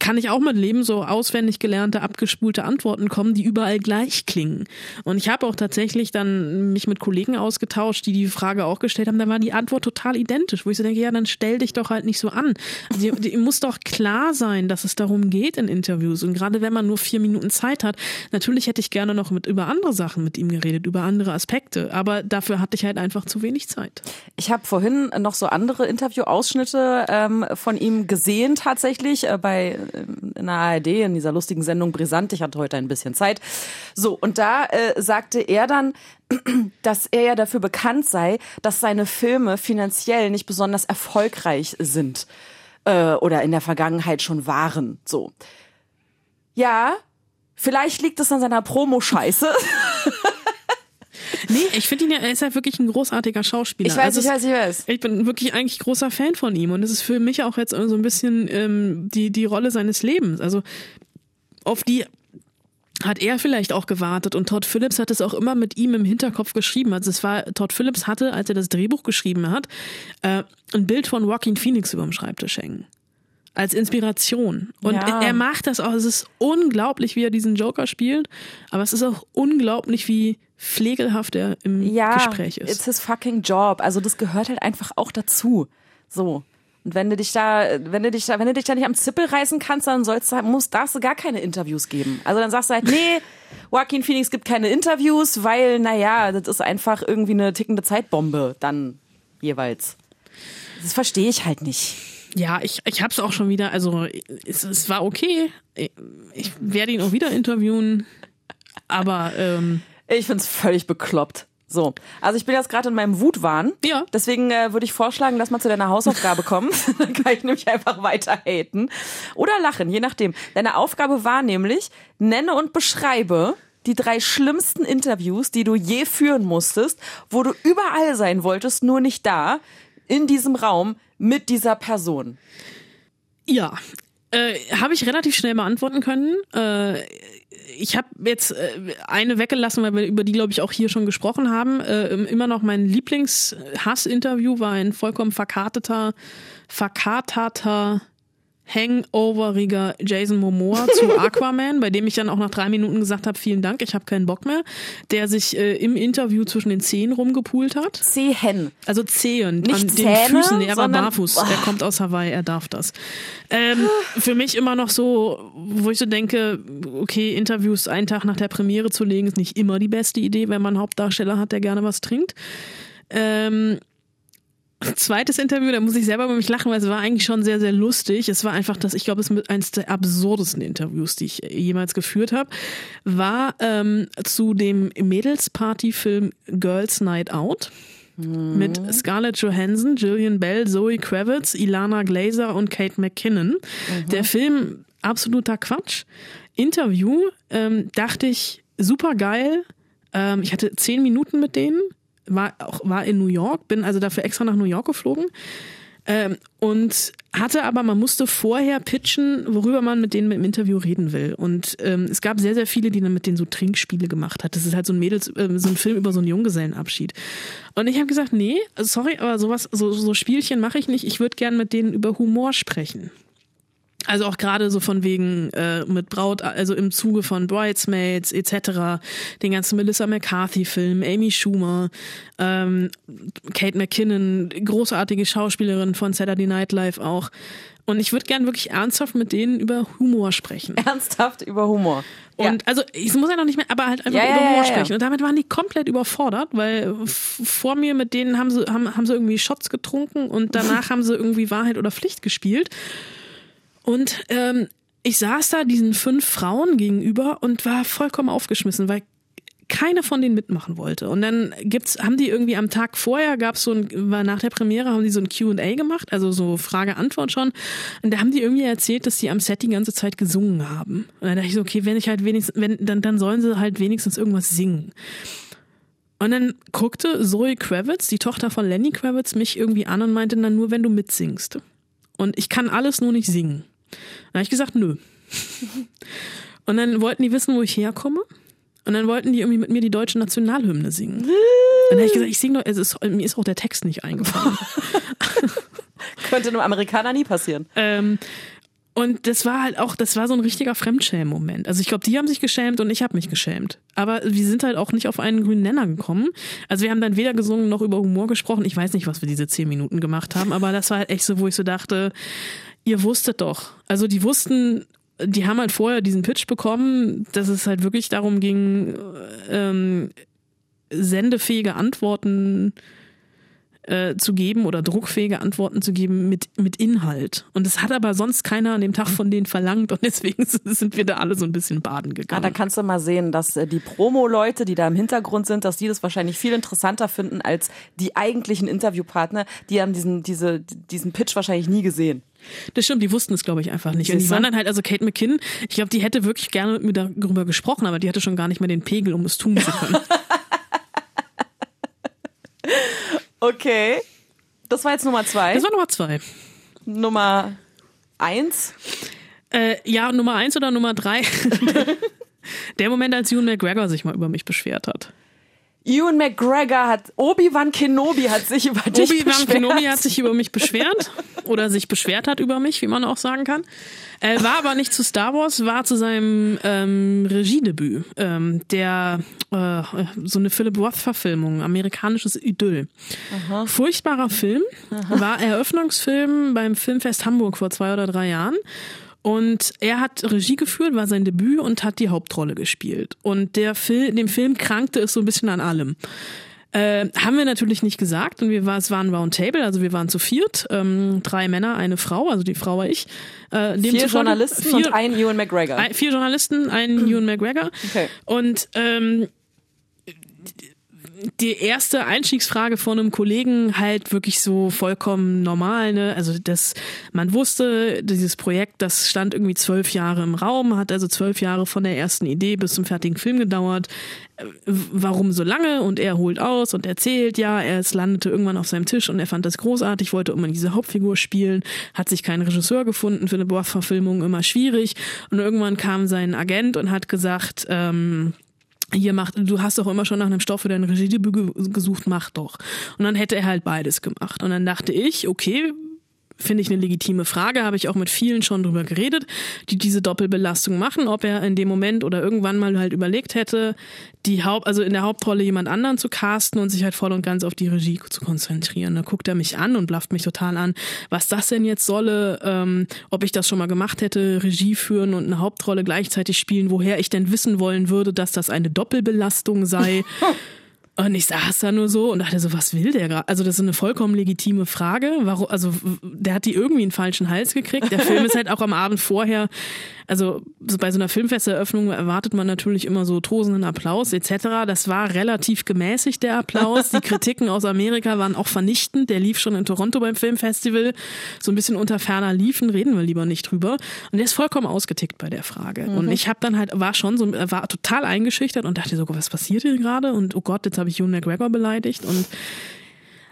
kann ich auch mit leben, so auswendig gelernte, abgespulte Antworten kommen, die überall gleich klingen. Und ich habe auch tatsächlich dann mich mit Kollegen ausgetauscht, die die Frage auch gestellt haben, da war die Antwort total identisch, wo ich so denke, ja, dann stell dich doch halt nicht so an. Die, die muss doch klar sein, dass es darum geht in Interviews. Und gerade wenn man nur vier Minuten Zeit hat, natürlich hätte ich gerne noch mit über andere Sachen mit ihm geredet, über andere Aspekte, aber dafür hatte ich halt einfach zu wenig Zeit. Ich habe vorhin noch so andere Interviewausschnitte ähm, von ihm gesehen tatsächlich äh, bei in der ARD in dieser lustigen Sendung Brisant. Ich hatte heute ein bisschen Zeit. So, und da äh, sagte er dann, dass er ja dafür bekannt sei, dass seine Filme finanziell nicht besonders erfolgreich sind äh, oder in der Vergangenheit schon waren. So. Ja, vielleicht liegt es an seiner Promo-Scheiße. Nee, ich finde ihn ja, er ist ja wirklich ein großartiger Schauspieler. Ich weiß, also ich weiß, ich weiß. Ich bin wirklich eigentlich großer Fan von ihm und es ist für mich auch jetzt so ein bisschen ähm, die, die Rolle seines Lebens. Also auf die hat er vielleicht auch gewartet und Todd Phillips hat es auch immer mit ihm im Hinterkopf geschrieben. Also es war, Todd Phillips hatte, als er das Drehbuch geschrieben hat, äh, ein Bild von Joaquin Phoenix über dem Schreibtisch hängen als Inspiration. Und ja. er macht das auch. Es ist unglaublich, wie er diesen Joker spielt, aber es ist auch unglaublich, wie pflegelhaft er im ja, Gespräch ist. It's his fucking job. Also das gehört halt einfach auch dazu. So. Und wenn du dich da, wenn du dich da, wenn du dich da nicht am Zippel reißen kannst, dann sollst du, musst, darfst du gar keine Interviews geben. Also dann sagst du halt, nee, Joaquin Phoenix gibt keine Interviews, weil, naja, das ist einfach irgendwie eine tickende Zeitbombe dann jeweils. Das verstehe ich halt nicht. Ja, ich, ich hab's auch schon wieder, also es, es war okay. Ich werde ihn auch wieder interviewen, aber ähm, ich find's völlig bekloppt. So, also ich bin jetzt gerade in meinem Wutwahn. Ja. Deswegen äh, würde ich vorschlagen, dass wir zu deiner Hausaufgabe kommen. Dann kann ich nämlich einfach weiter haten. Oder lachen, je nachdem. Deine Aufgabe war nämlich, nenne und beschreibe die drei schlimmsten Interviews, die du je führen musstest, wo du überall sein wolltest, nur nicht da, in diesem Raum mit dieser Person. Ja, äh, habe ich relativ schnell beantworten können. Äh, ich habe jetzt äh, eine weggelassen, weil wir über die, glaube ich, auch hier schon gesprochen haben. Äh, immer noch mein Lieblings-Hass-Interview war ein vollkommen verkarteter, verkaterter hangoveriger Jason Momoa zu Aquaman, bei dem ich dann auch nach drei Minuten gesagt habe, vielen Dank, ich habe keinen Bock mehr, der sich äh, im Interview zwischen den Zehen rumgepult hat. Zehen. Also Zehen. Nicht an Zähne, den Füßen. Nee, er war barfuß. Boah. Er kommt aus Hawaii, er darf das. Ähm, für mich immer noch so, wo ich so denke, okay, Interviews einen Tag nach der Premiere zu legen, ist nicht immer die beste Idee, wenn man einen Hauptdarsteller hat, der gerne was trinkt. Ähm, zweites Interview, da muss ich selber über mich lachen, weil es war eigentlich schon sehr, sehr lustig. Es war einfach das, ich glaube, es ist eines der absurdesten Interviews, die ich jemals geführt habe, war ähm, zu dem Mädelsparty-Film Girls Night Out mit Scarlett Johansson, Gillian Bell, Zoe Kravitz, Ilana Glazer und Kate McKinnon. Der Film absoluter Quatsch. Interview ähm, dachte ich super geil. Ähm, ich hatte zehn Minuten mit denen, war auch war in New York, bin also dafür extra nach New York geflogen. Ähm, und hatte aber, man musste vorher pitchen, worüber man mit denen im Interview reden will. Und ähm, es gab sehr, sehr viele, die dann mit denen so Trinkspiele gemacht hat. Das ist halt so ein Mädels, ähm, so ein Film über so einen Junggesellenabschied. Und ich habe gesagt, nee, sorry, aber sowas, so, so Spielchen mache ich nicht. Ich würde gern mit denen über Humor sprechen. Also auch gerade so von wegen äh, mit Braut, also im Zuge von Bridesmaids etc., den ganzen Melissa McCarthy-Film, Amy Schumer, ähm, Kate McKinnon, großartige Schauspielerin von Saturday Night Live auch. Und ich würde gern wirklich ernsthaft mit denen über Humor sprechen. Ernsthaft über Humor. Und also ich muss ja noch nicht mehr, aber halt einfach Ja, ja, über ja, Humor ja, ja. sprechen. Und damit waren die komplett überfordert, weil vor mir mit denen haben sie, haben, haben sie irgendwie Shots getrunken und danach haben sie irgendwie Wahrheit oder Pflicht gespielt. Und ähm, ich saß da diesen fünf Frauen gegenüber und war vollkommen aufgeschmissen, weil keine von denen mitmachen wollte. Und dann gibt's, haben die irgendwie am Tag vorher gab's so ein, war nach der Premiere, haben die so ein Q&A gemacht, also so Frage-Antwort schon. Und da haben die irgendwie erzählt, dass die am Set die ganze Zeit gesungen haben. Und dann dachte ich so, okay, wenn ich halt wenigstens, wenn, dann, dann sollen sie halt wenigstens irgendwas singen. Und dann guckte Zoe Kravitz, die Tochter von Lenny Kravitz, mich irgendwie an und meinte dann nur, wenn du mitsingst. Und ich kann alles nur nicht singen. Dann habe ich gesagt, nö. Und dann wollten die wissen, wo ich herkomme. Und dann wollten die irgendwie mit mir die deutsche Nationalhymne singen. Und dann habe ich gesagt, ich singe doch, es ist, mir ist auch der Text nicht eingefallen. Könnte einem Amerikaner nie passieren. ähm, und das war halt auch, das war so ein richtiger Fremdschämen-Moment. Also ich glaube, die haben sich geschämt und ich habe mich geschämt. Aber wir sind halt auch nicht auf einen grünen Nenner gekommen. Also wir haben dann weder gesungen noch über Humor gesprochen. Ich weiß nicht, was wir diese zehn Minuten gemacht haben, aber das war halt echt so, wo ich so dachte, ihr wusstet doch. Also die wussten, die haben halt vorher diesen Pitch bekommen, dass es halt wirklich darum ging, ähm, sendefähige Antworten äh, zu geben oder druckfähige Antworten zu geben mit, mit Inhalt. Und das hat aber sonst keiner an dem Tag von denen verlangt und deswegen sind wir da alle so ein bisschen baden Ah, gegangen. da kannst du mal sehen, dass äh, die Promo-Leute, die da im Hintergrund sind, dass die das wahrscheinlich viel interessanter finden als die eigentlichen Interviewpartner. Die haben diesen, diese, diesen Pitch wahrscheinlich nie gesehen. Das stimmt, die wussten es, glaube ich, einfach nicht. Und die waren dann halt, also Kate McKinnon, ich glaube, die hätte wirklich gerne mit mir darüber gesprochen, aber die hatte schon gar nicht mehr den Pegel, um es tun zu können. Okay. Das war jetzt Nummer zwei. Das war Nummer zwei. Nummer eins. Äh, ja, Nummer eins oder Nummer drei? Der Moment, als Ewan McGregor sich mal über mich beschwert hat. Ewan McGregor hat, Obi-Wan Kenobi hat sich über dich Obi-Wan beschwert. Kenobi hat sich über mich beschwert oder sich beschwert hat über mich, wie man auch sagen kann. Äh, war aber nicht zu Star Wars, war zu seinem ähm, Regiedebüt, ähm, der äh, so eine Philip Roth-Verfilmung, amerikanisches Idyll. Furchtbarer Film, war Eröffnungsfilm beim Filmfest Hamburg vor zwei oder drei Jahren. Und er hat Regie geführt, war sein Debüt und hat die Hauptrolle gespielt. Und der Film, dem Film krankte es so ein bisschen an allem. Äh, haben wir natürlich nicht gesagt und wir war, es war ein Roundtable, also wir waren zu viert, ähm, drei Männer, eine Frau, also die Frau war ich. Äh, Vier Journalisten vier, und ein Ewan McGregor. ein, vier Journalisten, ein Ewan McGregor. Okay. Und ähm, die erste Einstiegsfrage von einem Kollegen halt wirklich so vollkommen normal, ne? Also das, man wusste, dieses Projekt, das stand irgendwie zwölf Jahre im Raum, hat also zwölf Jahre von der ersten Idee bis zum fertigen Film gedauert. Warum so lange? Und er holt aus und erzählt, ja, er es landete irgendwann auf seinem Tisch und er fand das großartig, wollte immer diese Hauptfigur spielen, hat sich keinen Regisseur gefunden für eine Boah-Verfilmung, immer schwierig. Und irgendwann kam sein Agent und hat gesagt, ähm, hier macht, du hast doch immer schon nach einem Stoff für dein Regiedebüt ge- gesucht, mach doch. Und dann hätte er halt beides gemacht. Und dann dachte ich, okay, finde ich eine legitime Frage, habe ich auch mit vielen schon drüber geredet, die diese Doppelbelastung machen, ob er in dem Moment oder irgendwann mal halt überlegt hätte, die Haupt, also in der Hauptrolle jemand anderen zu casten und sich halt voll und ganz auf die Regie zu konzentrieren. Da guckt er mich an und blafft mich total an, was das denn jetzt solle, ähm, ob ich das schon mal gemacht hätte, Regie führen und eine Hauptrolle gleichzeitig spielen, woher ich denn wissen wollen würde, dass das eine Doppelbelastung sei. Und ich saß da nur so und dachte so, was will der gerade? Also das ist eine vollkommen legitime Frage. Warum, also der hat die irgendwie einen falschen Hals gekriegt. Der Film ist halt auch am Abend vorher, also so bei so einer Filmfesteröffnung erwartet man natürlich immer so tosenden Applaus etc. Das war relativ gemäßigt, der Applaus. Die Kritiken aus Amerika waren auch vernichtend. Der lief schon in Toronto beim Filmfestival. So ein bisschen unter ferner liefen, reden wir lieber nicht drüber. Und der ist vollkommen ausgetickt bei der Frage. Und ich habe dann halt, war schon so, war total eingeschüchtert und dachte so, was passiert hier gerade? Und oh Gott, jetzt habe ich Ewan McGregor beleidigt und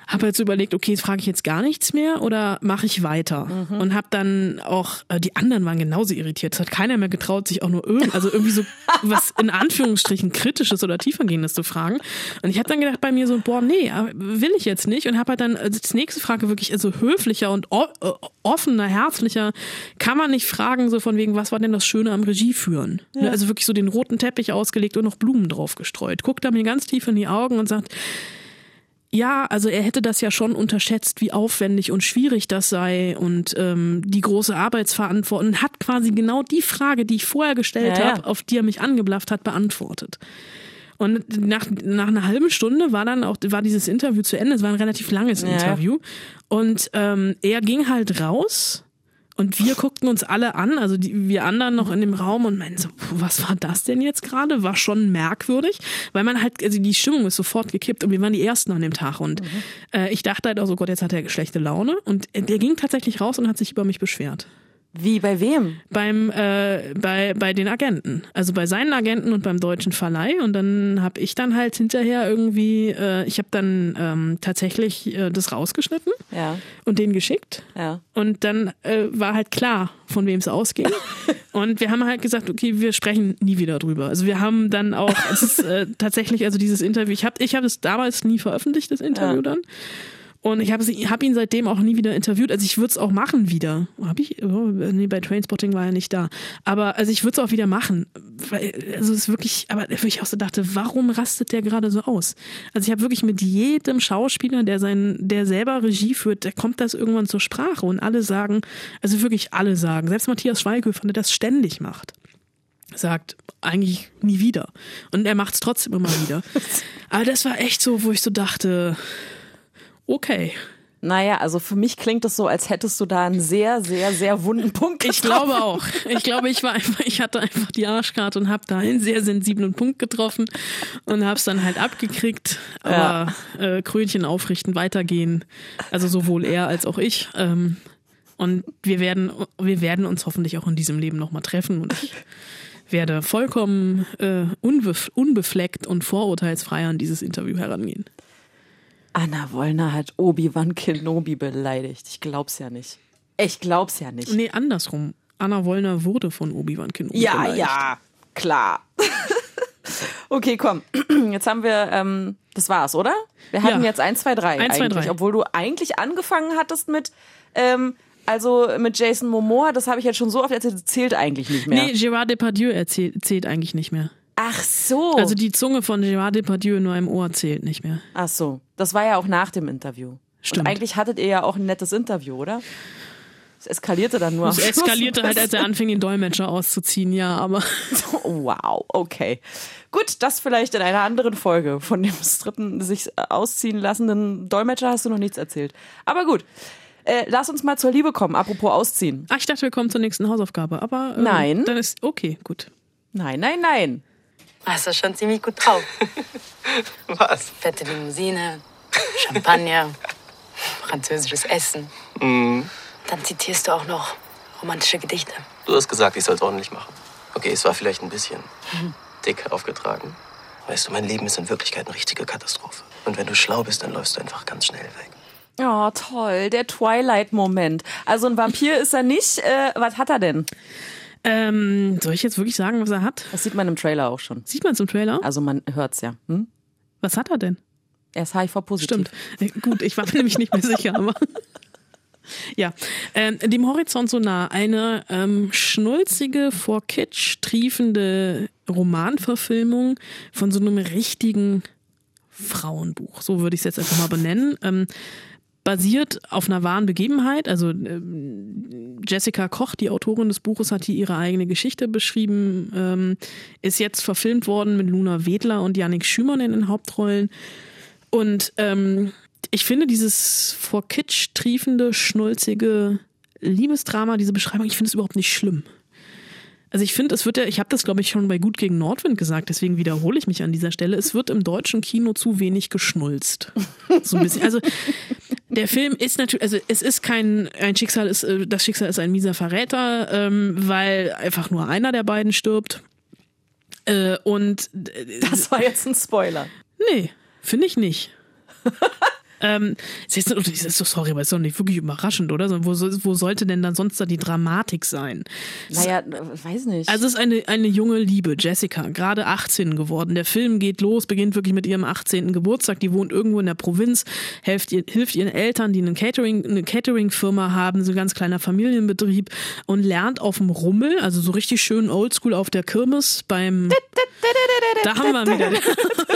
habe jetzt überlegt, okay, frage ich jetzt gar nichts mehr oder mache ich weiter? Mhm. Und habe dann auch, äh, die anderen waren genauso irritiert. Es hat keiner mehr getraut, sich auch nur irgend, also irgendwie so was in Anführungsstrichen kritisches oder tiefergehendes zu fragen. Und ich habe dann gedacht bei mir so, boah, nee, äh, will ich jetzt nicht. Und habe halt dann also als nächste Frage wirklich also höflicher und äh, offener, herzlicher, kann man nicht fragen, so von wegen, was war denn das Schöne am Regie führen? Ne, Also wirklich so den roten Teppich ausgelegt und noch Blumen drauf gestreut. Guckt er mir ganz tief in die Augen und sagt, ja, also er hätte das ja schon unterschätzt, wie aufwendig und schwierig das sei und ähm, die große Arbeitsverantwortung und hat quasi genau die Frage, die ich vorher gestellt Ja, ja. habe, auf die er mich angeblafft hat, beantwortet. Und nach, nach einer halben Stunde war dann auch war dieses Interview zu Ende. Es war ein relativ langes Ja. Interview und ähm, er ging halt raus und wir guckten uns alle an, also die, wir anderen noch in dem Raum und meinten so, was war das denn jetzt gerade? War schon merkwürdig, weil man halt, also die Stimmung ist sofort gekippt und wir waren die Ersten an dem Tag und äh, ich dachte halt auch so, Gott, jetzt hat er schlechte Laune und der ging tatsächlich raus und hat sich über mich beschwert. Wie, bei wem? Beim, äh, bei, bei den Agenten. Also bei seinen Agenten und beim deutschen Verleih. Und dann habe ich dann halt hinterher irgendwie, äh, ich habe dann ähm, tatsächlich äh, das rausgeschnitten Ja, und den geschickt. ja. Und dann äh, war halt klar, von wem es ausging. Und wir haben halt gesagt, okay, wir sprechen nie wieder drüber. Also wir haben dann auch, es ist äh, tatsächlich, also dieses Interview, ich habe ich hab es damals nie veröffentlicht, das Interview Ja. dann. Und ich habe hab ihn seitdem auch nie wieder interviewt. Also ich würde es auch machen wieder. Habe ich? Oh, nee, bei Trainspotting war er nicht da. Aber also ich würde es auch wieder machen. Weil, also es ist wirklich, aber wo ich auch so dachte, warum rastet der gerade so aus? Also ich habe wirklich mit jedem Schauspieler, der sein, der selber Regie führt, da kommt das irgendwann zur Sprache und alle sagen, also wirklich alle sagen, selbst Matthias Schweighöfer, der das ständig macht sagt eigentlich nie wieder. Und er macht es trotzdem immer wieder. Aber das war echt so, wo ich so dachte, okay. Naja, also für mich klingt es so, als hättest du da einen sehr, sehr, sehr wunden Punkt Ich getroffen. glaube auch. Ich glaube, ich war einfach, ich hatte einfach die Arschkarte und habe da einen sehr sensiblen Punkt getroffen und habe es dann halt abgekriegt. Aber äh, Krönchen aufrichten, weitergehen. Also sowohl er als auch ich. Ähm, und wir werden, wir werden uns hoffentlich auch in diesem Leben nochmal treffen und ich werde vollkommen äh, unbef unbefleckt und vorurteilsfrei an dieses Interview herangehen. Anna Wollner hat Obi-Wan Kenobi beleidigt. Ich glaub's ja nicht. Ich glaub's ja nicht. Nee, andersrum. Anna Wollner wurde von Obi-Wan Kenobi Ja, beleidigt. ja, klar. okay, komm. Jetzt haben wir, ähm, das war's, oder? Wir hatten Ja. jetzt 1, 2, 3 Eins, zwei, eigentlich. drei. Obwohl du eigentlich angefangen hattest mit, ähm, also mit Jason Momoa, das habe ich jetzt schon so oft erzählt, zählt eigentlich nicht mehr. Nee, Gérard Depardieu erzählt, zählt eigentlich nicht mehr. Ach so. Also die Zunge von Gérard Depardieu nur im Ohr zählt nicht mehr. Ach so. Das war ja auch nach dem Interview. Stimmt. Und eigentlich hattet ihr ja auch ein nettes Interview, oder? Es eskalierte dann nur. Es eskalierte halt, als er anfing, den Dolmetscher auszuziehen, ja, aber Oh, Wow, okay. Gut, das vielleicht in einer anderen Folge. Von dem dritten sich ausziehen lassenden Dolmetscher hast du noch nichts erzählt. Aber gut. Äh, lass uns mal zur Liebe kommen, apropos ausziehen. ach, ich dachte, wir kommen zur nächsten Hausaufgabe, aber ähm, Nein. dann ist okay, gut. Nein, nein, nein. Hast du schon ziemlich gut drauf. Was? Fette Limousine, Champagner, französisches Essen. Mhm. Dann zitierst du auch noch romantische Gedichte. Du hast gesagt, ich soll es ordentlich machen. Okay, es war vielleicht ein bisschen dick aufgetragen. Weißt du, mein Leben ist in Wirklichkeit eine richtige Katastrophe. Und wenn du schlau bist, dann läufst du einfach ganz schnell weg. Oh, toll, der Twilight-Moment. Also ein Vampir ist er nicht. Äh, was hat er denn? Ähm, soll ich jetzt wirklich sagen, was er hat? Das sieht man im Trailer auch schon. Sieht man es im Trailer? Also man hört's ja. Hm? Was hat er denn? Er ist HIV-positiv. Stimmt. Äh, Gut, ich war mir nämlich nicht mehr sicher, aber. Ja, ähm, dem Horizont so nah. Eine ähm, schnulzige, vor Kitsch triefende Romanverfilmung von so einem richtigen Frauenbuch. So würde ich es jetzt einfach mal benennen. Ähm, basiert auf einer wahren Begebenheit. Also ähm, Jessica Koch, die Autorin des Buches, hat hier ihre eigene Geschichte beschrieben. Ähm, ist jetzt verfilmt worden mit Luna Wedler und Yannick Schümann in den Hauptrollen. Und ähm, ich finde dieses vor Kitsch triefende, schnulzige Liebesdrama, diese Beschreibung, ich finde es überhaupt nicht schlimm. Also ich finde, es wird ja, ich habe das glaube ich schon bei Gut gegen Nordwind gesagt, deswegen wiederhole ich mich an dieser Stelle. Es wird im deutschen Kino zu wenig geschnulzt. So ein bisschen. Also der Film ist natürlich, also es ist kein, ein Schicksal ist, äh, das Schicksal ist ein mieser Verräter, ähm, weil einfach nur einer der beiden stirbt. Äh, und äh, Das war jetzt ein Spoiler. nee, finde ich nicht. Ähm, ist jetzt, ist so, sorry, aber ist doch nicht wirklich überraschend, oder? Wo, wo sollte denn dann sonst da die Dramatik sein? Naja, weiß nicht. Also es ist eine, eine junge Liebe, Jessica, gerade 18 geworden. Der Film geht los, beginnt wirklich mit ihrem 18. Geburtstag. Die wohnt irgendwo in der Provinz, hilft, ihr, hilft ihren Eltern, die einen Catering, eine Catering-Firma haben, so ein ganz kleiner Familienbetrieb und lernt auf dem Rummel, also so richtig schön oldschool auf der Kirmes beim... Da haben wir wieder.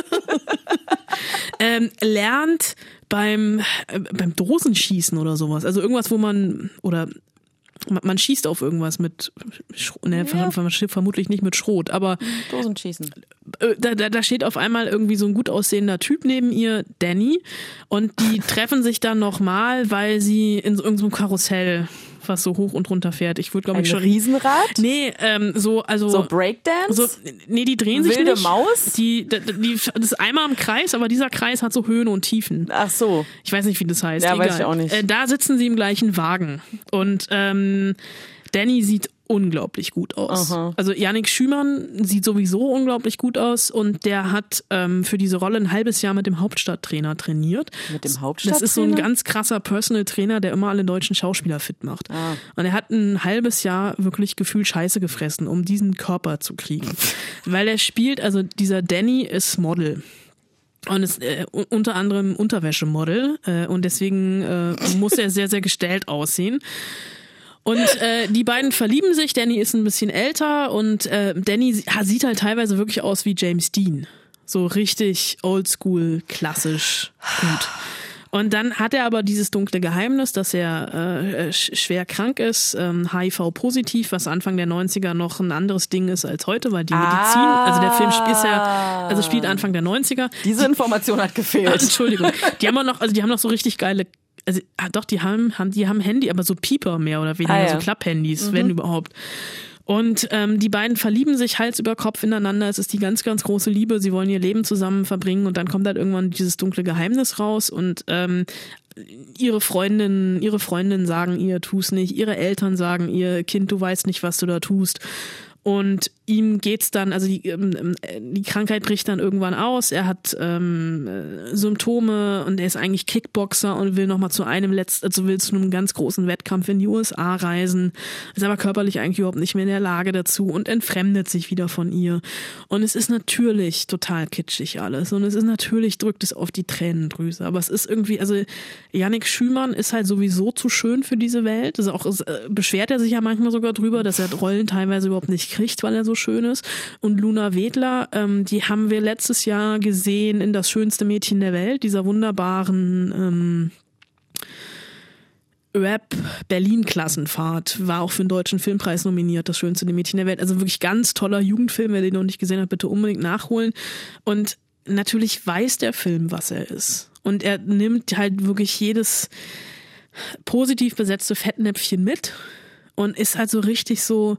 ähm, lernt beim, äh, beim Dosenschießen oder sowas. Also irgendwas, wo man, oder man, schießt auf irgendwas mit, ne, verm- vermutlich nicht mit Schrot, aber Dosenschießen. äh, da, da, da steht auf einmal irgendwie so ein gut aussehender Typ neben ihr, Danny, und die treffen sich dann nochmal, weil sie in so irgendeinem Karussell, was so hoch und runter fährt. Ich würde, glaube ich, schon. Riesenrad? Nee, ähm, so, also. So Breakdance? So, nee, die drehen sich Wilde nicht. Maus? Die, die, die, das ist einmal im Kreis, aber dieser Kreis hat so Höhen und Tiefen. Ach so. Ich weiß nicht, wie das heißt. Ja, Egal. weiß ich auch nicht. Äh, da sitzen sie im gleichen Wagen. Und ähm, Danny sieht unglaublich gut aus. Aha. Also Yannick Schümann sieht sowieso unglaublich gut aus und der hat ähm, für diese Rolle ein halbes Jahr mit dem Hauptstadttrainer trainiert. Mit dem Das ist so ein Hauptstadttrainer? ganz krasser Personal Trainer, der immer alle deutschen Schauspieler fit macht. Ah. Und er hat ein halbes Jahr wirklich gefühlt Scheiße gefressen, um diesen Körper zu kriegen. Weil er spielt, also dieser Danny ist Model. Und ist äh, unter anderem Unterwäschemodel äh, und deswegen äh, muss er sehr, sehr gestellt aussehen. Und äh, die beiden verlieben sich. Danny ist ein bisschen älter und äh, Danny sieht halt teilweise wirklich aus wie James Dean. So richtig oldschool, klassisch gut. Und dann hat er aber dieses dunkle Geheimnis, dass er äh, sch- schwer krank ist, ähm, HIV-positiv, was Anfang der 90er noch ein anderes Ding ist als heute, weil die Medizin, also der Film spielt ist ja, also spielt Anfang der 90er. Diese Information hat Ah, gefehlt. Entschuldigung. Die haben auch noch, also die haben noch so richtig geile, also ah, doch, die haben, haben, die haben Handy, aber so Pieper mehr oder weniger, Ah, ja. so Klapphandys, Mhm. wenn überhaupt. Und ähm, die beiden verlieben sich Hals über Kopf ineinander. Es ist die ganz, ganz große Liebe. Sie wollen ihr Leben zusammen verbringen und dann kommt halt irgendwann dieses dunkle Geheimnis raus und ähm, ihre Freundinnen, ihre Freundinnen sagen ihr, tu's nicht. Ihre Eltern sagen ihr, Kind, du weißt nicht, was du da tust. Und ihm geht's dann, also die, ähm, äh, die Krankheit bricht dann irgendwann aus. Er hat ähm, äh, Symptome und er ist eigentlich Kickboxer und will nochmal zu einem letzten, also will zu einem ganz großen Wettkampf in die USA reisen, ist aber körperlich eigentlich überhaupt nicht mehr in der Lage dazu und entfremdet sich wieder von ihr. Und es ist natürlich total kitschig alles und es ist natürlich drückt es auf die Tränendrüse, aber es ist irgendwie, also Yannick Schümann ist halt sowieso zu schön für diese Welt. Also auch es, äh, beschwert er sich ja manchmal sogar drüber, dass er Rollen teilweise überhaupt nicht kriegt, weil er so schön ist. Und Luna Wedler, ähm, die haben wir letztes Jahr gesehen in das schönste Mädchen der Welt, dieser wunderbaren ähm, Rap Berlin Klassenfahrt war auch für den deutschen Filmpreis nominiert, das schönste Mädchen der Welt. Also wirklich ganz toller Jugendfilm, wer den noch nicht gesehen hat, bitte unbedingt nachholen. Und natürlich weiß der Film, was er ist. Und er nimmt halt wirklich jedes positiv besetzte Fettnäpfchen mit und ist halt so richtig so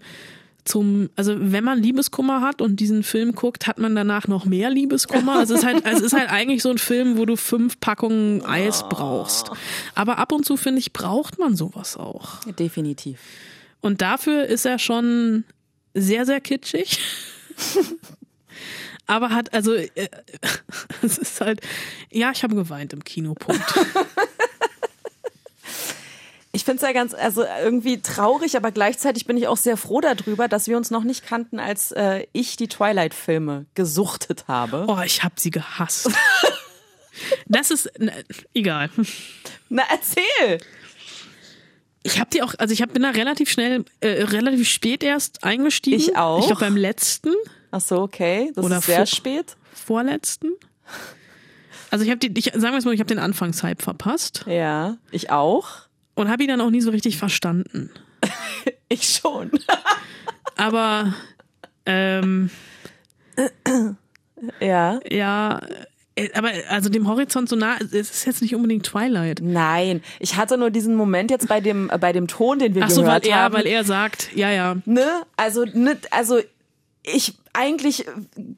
zum, also wenn man Liebeskummer hat und diesen Film guckt, hat man danach noch mehr Liebeskummer. Also es ist halt, also es ist halt eigentlich so ein Film, wo du fünf Packungen Eis brauchst. Aber ab und zu, finde ich, braucht man sowas auch. Definitiv. Und dafür ist er schon sehr, sehr kitschig. Aber hat, also, äh, es ist halt, ja, ich habe geweint im Kinopunkt. Ich finde es ja ganz, also irgendwie traurig, aber gleichzeitig bin ich auch sehr froh darüber, dass wir uns noch nicht kannten, als äh, ich die Twilight-Filme gesuchtet habe. Oh, ich habe sie gehasst. Das ist, na, egal. Na, erzähl! Ich habe die auch, also ich hab, bin da relativ schnell, äh, relativ spät erst eingestiegen. Ich auch. Ich glaube beim letzten. Ach so, okay. Das Oder ist sehr vor- spät. Vorletzten. Also ich habe die, ich, sagen wir es mal, ich habe den Anfangshype verpasst Ja, ich auch. Und habe ihn dann auch nie so richtig verstanden. Ich schon. Aber ähm, Ja. ja, äh, aber also dem Horizont so nah, es ist jetzt nicht unbedingt Twilight. Nein, ich hatte nur diesen Moment jetzt bei dem, äh, bei dem Ton, den wir Ach so, weil gehört er, haben. weil er sagt, ja, ja. ne, also, ne, also ich eigentlich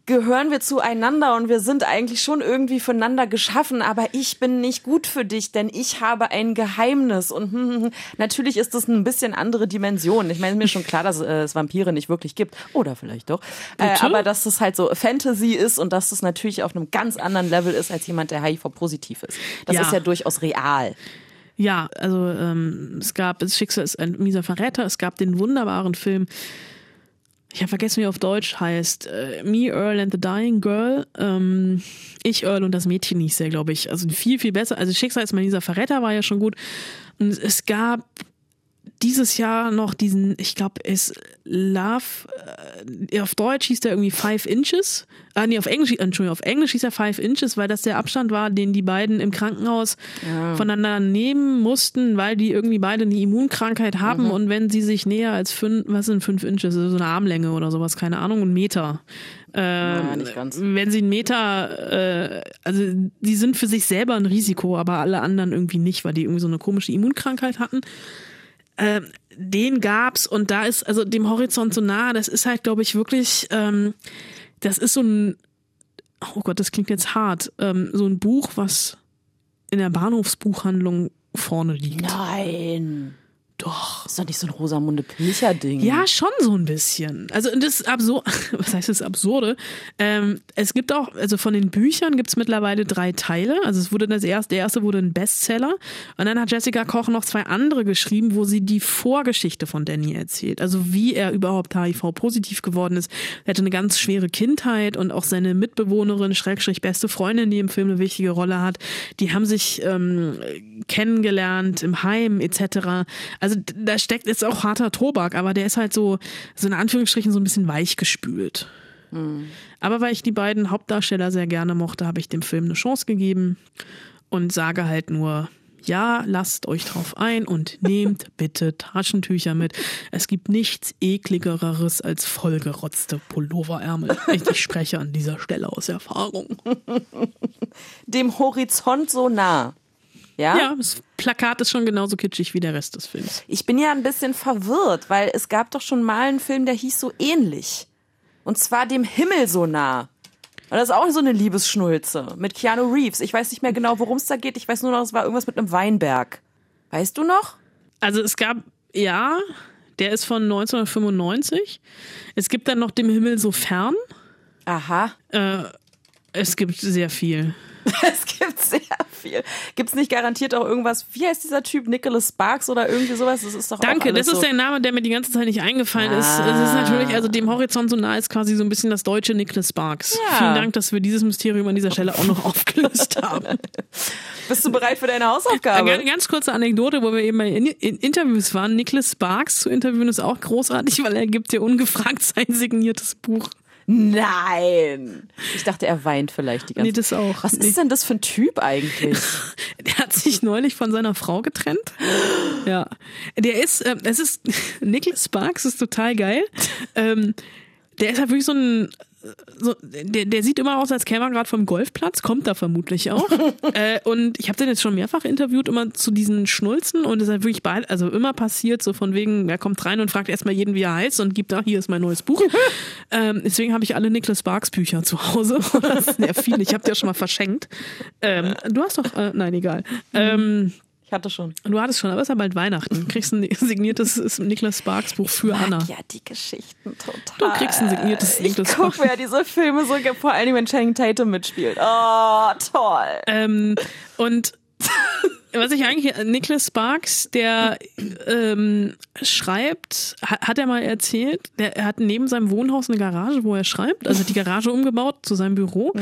gehören wir zueinander und wir sind eigentlich schon irgendwie füreinander geschaffen, aber ich bin nicht gut für dich, denn ich habe ein Geheimnis und hm, hm, hm. natürlich ist das ein bisschen andere Dimension. Ich meine, mir ist schon klar, dass äh, es Vampire nicht wirklich gibt oder vielleicht doch, äh, aber dass das halt so Fantasy ist und dass das natürlich auf einem ganz anderen Level ist als jemand, der HIV-positiv ist. Das Ja. ist ja durchaus real. Ja, also ähm, es gab, das Schicksal ist ein mieser Verräter, es gab den wunderbaren Film, ich habe vergessen, wie er auf Deutsch heißt, äh, Me, Earl and the Dying Girl. Ähm, ich, Earl und das Mädchen hieß der, glaube ich. Also viel, viel besser. Also Schicksal ist mein dieser Verräter war ja schon gut. Und es gab dieses Jahr noch diesen, ich glaube, es Love, äh, auf Deutsch hieß der irgendwie Five Inches. Ah, nee, auf Englisch, Entschuldigung, auf Englisch hieß er Five Inches, weil das der Abstand war, den die beiden im Krankenhaus voneinander nehmen mussten, weil die irgendwie beide eine Immunkrankheit haben und wenn sie sich näher als fünf, was sind fünf Inches, so eine Armlänge oder sowas, keine Ahnung, ein Meter. Ja, nicht ganz. Wenn sie einen Meter, äh, also die sind für sich selber ein Risiko, aber alle anderen irgendwie nicht, weil die irgendwie so eine komische Immunkrankheit hatten. Ähm, den gab's und da ist also dem Horizont so nah, das ist halt, glaube ich, wirklich, ähm, das ist so ein, oh Gott, das klingt jetzt hart, ähm, so ein Buch, was in der Bahnhofsbuchhandlung vorne liegt. Nein. Doch. Ist doch nicht so ein Rosamunde Pilcher-Ding. Ja, schon so ein bisschen. Also das ist absurd, was heißt das Absurde? Ähm, es gibt auch, also von den Büchern gibt es mittlerweile drei Teile. Also es wurde das erste, der erste wurde ein Bestseller. Und dann hat Jessica Koch noch zwei andere geschrieben, wo sie die Vorgeschichte von Danny erzählt. Also wie er überhaupt HIV-positiv geworden ist. Er hatte eine ganz schwere Kindheit und auch seine Mitbewohnerin, Schrägstrich beste Freundin, die im Film eine wichtige Rolle hat, die haben sich ähm, kennengelernt im Heim etc. Also d- da steckt jetzt auch harter Tobak, aber der ist halt so, so in Anführungsstrichen so ein bisschen weichgespült. Aber weil ich die beiden Hauptdarsteller sehr gerne mochte, habe ich dem Film eine Chance gegeben und sage halt nur, ja, lasst euch drauf ein und nehmt bitte Taschentücher mit. Es gibt nichts ekligeres als vollgerotzte Pulloverärmel. Ich, ich spreche an dieser Stelle aus Erfahrung. Dem Horizont so nah. Ja? Ja, das Plakat ist schon genauso kitschig wie der Rest des Films. Ich bin ja ein bisschen verwirrt, weil es gab doch schon mal einen Film, der hieß so ähnlich. Und zwar dem Himmel so nah. Und das ist auch so eine Liebesschnulze mit Keanu Reeves. Ich weiß nicht mehr genau, worum es da geht. Ich weiß nur noch, es war irgendwas mit einem Weinberg. Weißt du noch? Also es gab, ja, der ist von 1995. Es gibt dann noch dem Himmel so fern. Aha. Äh, es gibt sehr viel. Es gibt sehr viel. Gibt es nicht garantiert auch irgendwas? Wie heißt dieser Typ? Nicholas Sparks oder irgendwie sowas? Das ist doch auch Danke, das ist so. der Name, der mir die ganze Zeit nicht eingefallen ist. Ah. Es ist natürlich, also dem Horizont so nah ist quasi so ein bisschen das deutsche Nicholas Sparks. Ja. Vielen Dank, dass wir dieses Mysterium an dieser Stelle auch noch aufgelöst haben. Bist du bereit für deine Eine Hausaufgabe? ganz, ganz kurze Anekdote, wo wir eben bei in, in Interviews waren. Nicholas Sparks zu interviewen ist auch großartig, weil er gibt dir ungefragt sein signiertes Buch. Nein. Ich dachte, er weint vielleicht die ganze Nee, das auch. Was Nee. ist denn das für ein Typ eigentlich? Der hat sich neulich von seiner Frau getrennt. Ja. Der ist, äh, es ist, Nicholas Sparks ist total geil. Ähm, der ist halt wirklich so ein, so, der, der sieht immer aus, als käme er gerade vom Golfplatz, kommt da vermutlich auch. äh, und ich habe den jetzt schon mehrfach interviewt, immer zu diesen Schnulzen und es ist halt wirklich beid, also immer passiert, so von wegen, er kommt rein und fragt erstmal jeden, wie er heißt und gibt da, hier ist mein neues Buch. ähm, deswegen habe ich alle Nicholas Sparks Bücher zu Hause. Das ist sehr viele. Ich habe die ja schon mal verschenkt. Ähm, du hast doch, äh, nein, egal. Ähm, Ich hatte schon. Du hattest schon, aber es ist ja bald Weihnachten. Du kriegst ein signiertes Niklas Sparks Buch für Anna. Ja, die Geschichten total. Du kriegst ein signiertes Ich Niklas guck Sparks. mir diese Filme so, vor allem wenn Channing Tatum mitspielt. Oh, toll. Ähm, und was ich eigentlich, Niklas Sparks, der ähm, schreibt, ha- hat er mal erzählt, der, er hat neben seinem Wohnhaus eine Garage, wo er schreibt, also die Garage umgebaut zu seinem Büro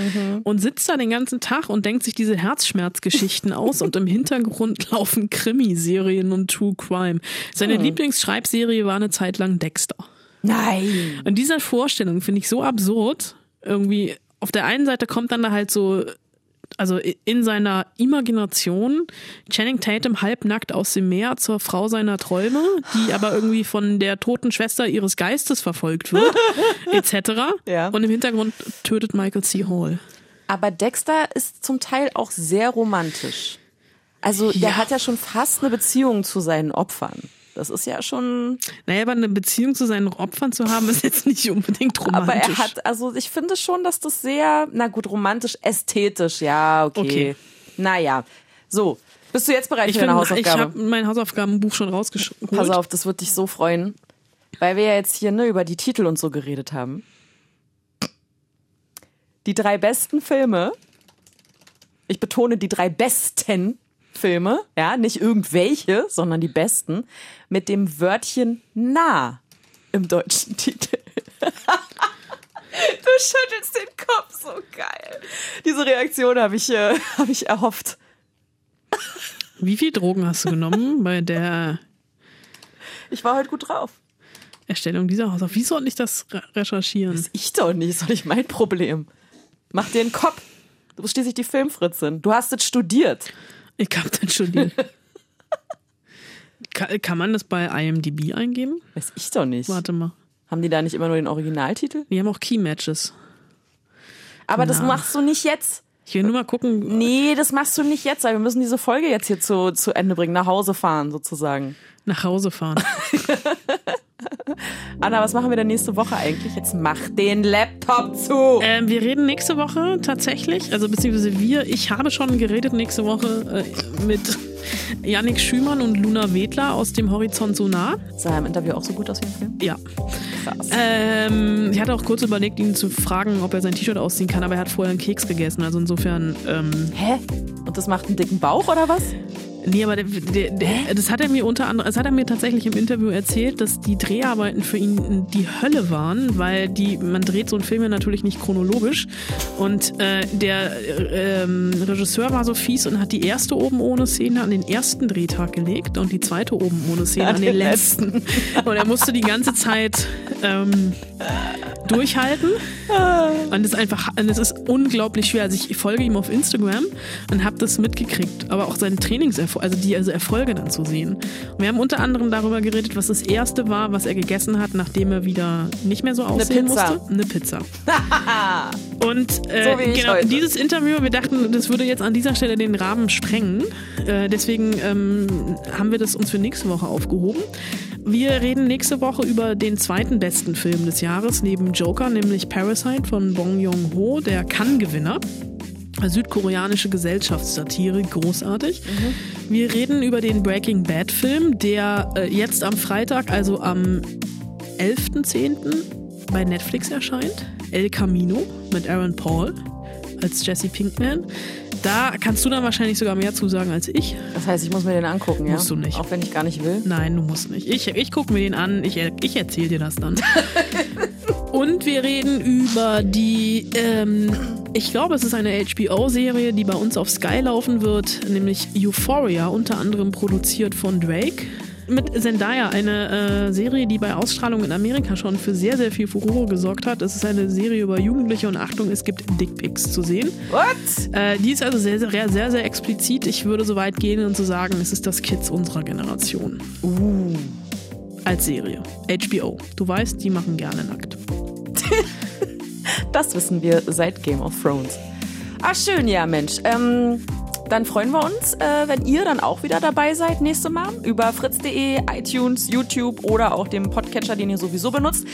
und sitzt da den ganzen Tag und denkt sich diese Herzschmerzgeschichten aus und im Hintergrund laufen Krimiserien und True Crime. Seine Lieblingsschreibserie war eine Zeit lang Dexter. Nein. Und diese Vorstellung finde ich so absurd. Irgendwie, auf der einen Seite kommt dann da halt so, also in seiner Imagination Channing Tatum halbnackt aus dem Meer zur Frau seiner Träume, die aber irgendwie von der toten Schwester ihres Geistes verfolgt wird, etc. Ja. Und im Hintergrund tötet Michael C. Hall. Aber Dexter ist zum Teil auch sehr romantisch. Also der Ja. hat ja schon fast eine Beziehung zu seinen Opfern. Das ist ja schon. Naja, aber eine Beziehung zu seinen Opfern zu haben, ist jetzt nicht unbedingt romantisch. Aber er hat, also ich finde schon, dass das sehr, na gut, romantisch, ästhetisch, ja, okay. Okay. Naja. So, bist du jetzt bereit ich für deine bin, ich Hausaufgabe? habe mein Hausaufgabenbuch schon rausgeholt. Pass auf, das wird dich so freuen. Weil wir ja jetzt hier ne, über die Titel und so geredet haben. Die drei besten Filme, ich betone die drei besten Filme, ja, nicht irgendwelche, sondern die besten, mit dem Wörtchen nah im deutschen Titel. Du schüttelst den Kopf, so geil. Diese Reaktion habe ich, äh, hab ich erhofft. Wie viel Drogen hast du genommen bei der Ich war heute gut drauf. Erstellung dieser Hausaufgabe? Wie soll ich das re- recherchieren? Das ich doch nicht, ist doch nicht mein Problem. Mach dir einen Kopf. Du bist schließlich die Filmfritzin. Du hast es studiert. Ich habe das studiert. kann, kann man das bei IMDb eingeben? Weiß ich doch nicht. Warte mal. Haben die da nicht immer nur den Originaltitel? Wir haben auch Key-Matches. Aber das Na. machst du nicht jetzt. Ich will nur mal gucken. Nee, das machst du nicht jetzt, weil wir müssen diese Folge jetzt hier zu, zu Ende bringen, nach Hause fahren sozusagen. Nach Hause fahren. Anna, was machen wir denn nächste Woche eigentlich? Jetzt mach den Laptop zu. Ähm, wir reden nächste Woche tatsächlich, also beziehungsweise wir, ich habe schon geredet nächste Woche äh, mit Yannick Schümann und Luna Wedler aus dem Horizont so nah. Sah im Interview auch so gut aus wie im Film? Ja. Krass. Ähm, ich hatte auch kurz überlegt, ihn zu fragen, ob er sein T-Shirt ausziehen kann, aber er hat vorher einen Keks gegessen. Also insofern, ähm, Hä? Und das macht einen dicken Bauch oder was? Nee, aber der, der, der, das hat er mir unter anderem, das hat er mir tatsächlich im Interview erzählt, dass die Dreharbeiten für ihn die Hölle waren, weil die, man dreht so einen Film ja natürlich nicht chronologisch. Und äh, der äh, Regisseur war so fies und hat die erste oben ohne Szene an den ersten Drehtag gelegt und die zweite oben ohne Szene an, An den den letzten. Und er musste die ganze Zeit ähm, durchhalten. Und es ist einfach, und es ist unglaublich schwer. Also ich folge ihm auf Instagram und habe das mitgekriegt, aber auch seine Trainingserfolge, also die also Erfolge dann zu sehen. Und wir haben unter anderem darüber geredet, was das erste war, was er gegessen hat, nachdem er wieder nicht mehr so aussehen Pizza. musste. Eine Pizza. Und äh, So genau, heute. dieses Interview, wir dachten, das würde jetzt an dieser Stelle den Rahmen sprengen. Äh, deswegen ähm, haben wir das uns für nächste Woche aufgehoben. Wir reden nächste Woche über den zweiten besten Film des Jahres neben Joker, nämlich Parasite von Bong Joon-ho, der Cannes-Gewinner. Südkoreanische Gesellschaftssatire, großartig. Wir reden über den Breaking Bad-Film, der äh, jetzt am Freitag, also am 11.10. bei Netflix erscheint. El Camino mit Aaron Paul als Jesse Pinkman. Da kannst du dann wahrscheinlich sogar mehr zu sagen als ich. Das heißt, ich muss mir den angucken, ja? Musst du nicht. Auch wenn ich gar nicht will. Nein, du musst nicht. Ich, ich gucke mir den an, ich, ich erzähle dir das dann. Und wir reden über die, ähm, ich glaube, es ist eine HBO-Serie, die bei uns auf Sky laufen wird, nämlich Euphoria, unter anderem produziert von Drake. Mit Zendaya, eine äh, Serie, die bei Ausstrahlung in Amerika schon für sehr, sehr viel Furore gesorgt hat. Es ist eine Serie über Jugendliche und Achtung, es gibt Dickpics zu sehen. What? Äh, die ist also sehr, sehr, sehr, sehr explizit. Ich würde so weit gehen und zu sagen, es ist das Kids unserer Generation. Uh. Als Serie. HBO. Du weißt, die machen gerne nackt. Das wissen wir seit Game of Thrones. Ah, schön, ja, Mensch. Ähm, dann freuen wir uns, äh, wenn ihr dann auch wieder dabei seid nächste Mal über fritz.de, iTunes, YouTube oder auch dem Podcatcher, den ihr sowieso benutzt.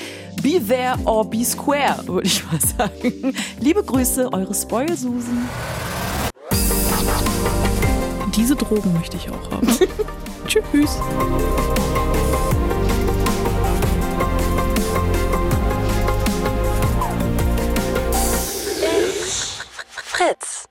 Be there or be square, würde ich mal sagen. Liebe Grüße, eure Spoil-Susen. Diese Drogen möchte ich auch haben. Tschüss. Fritz.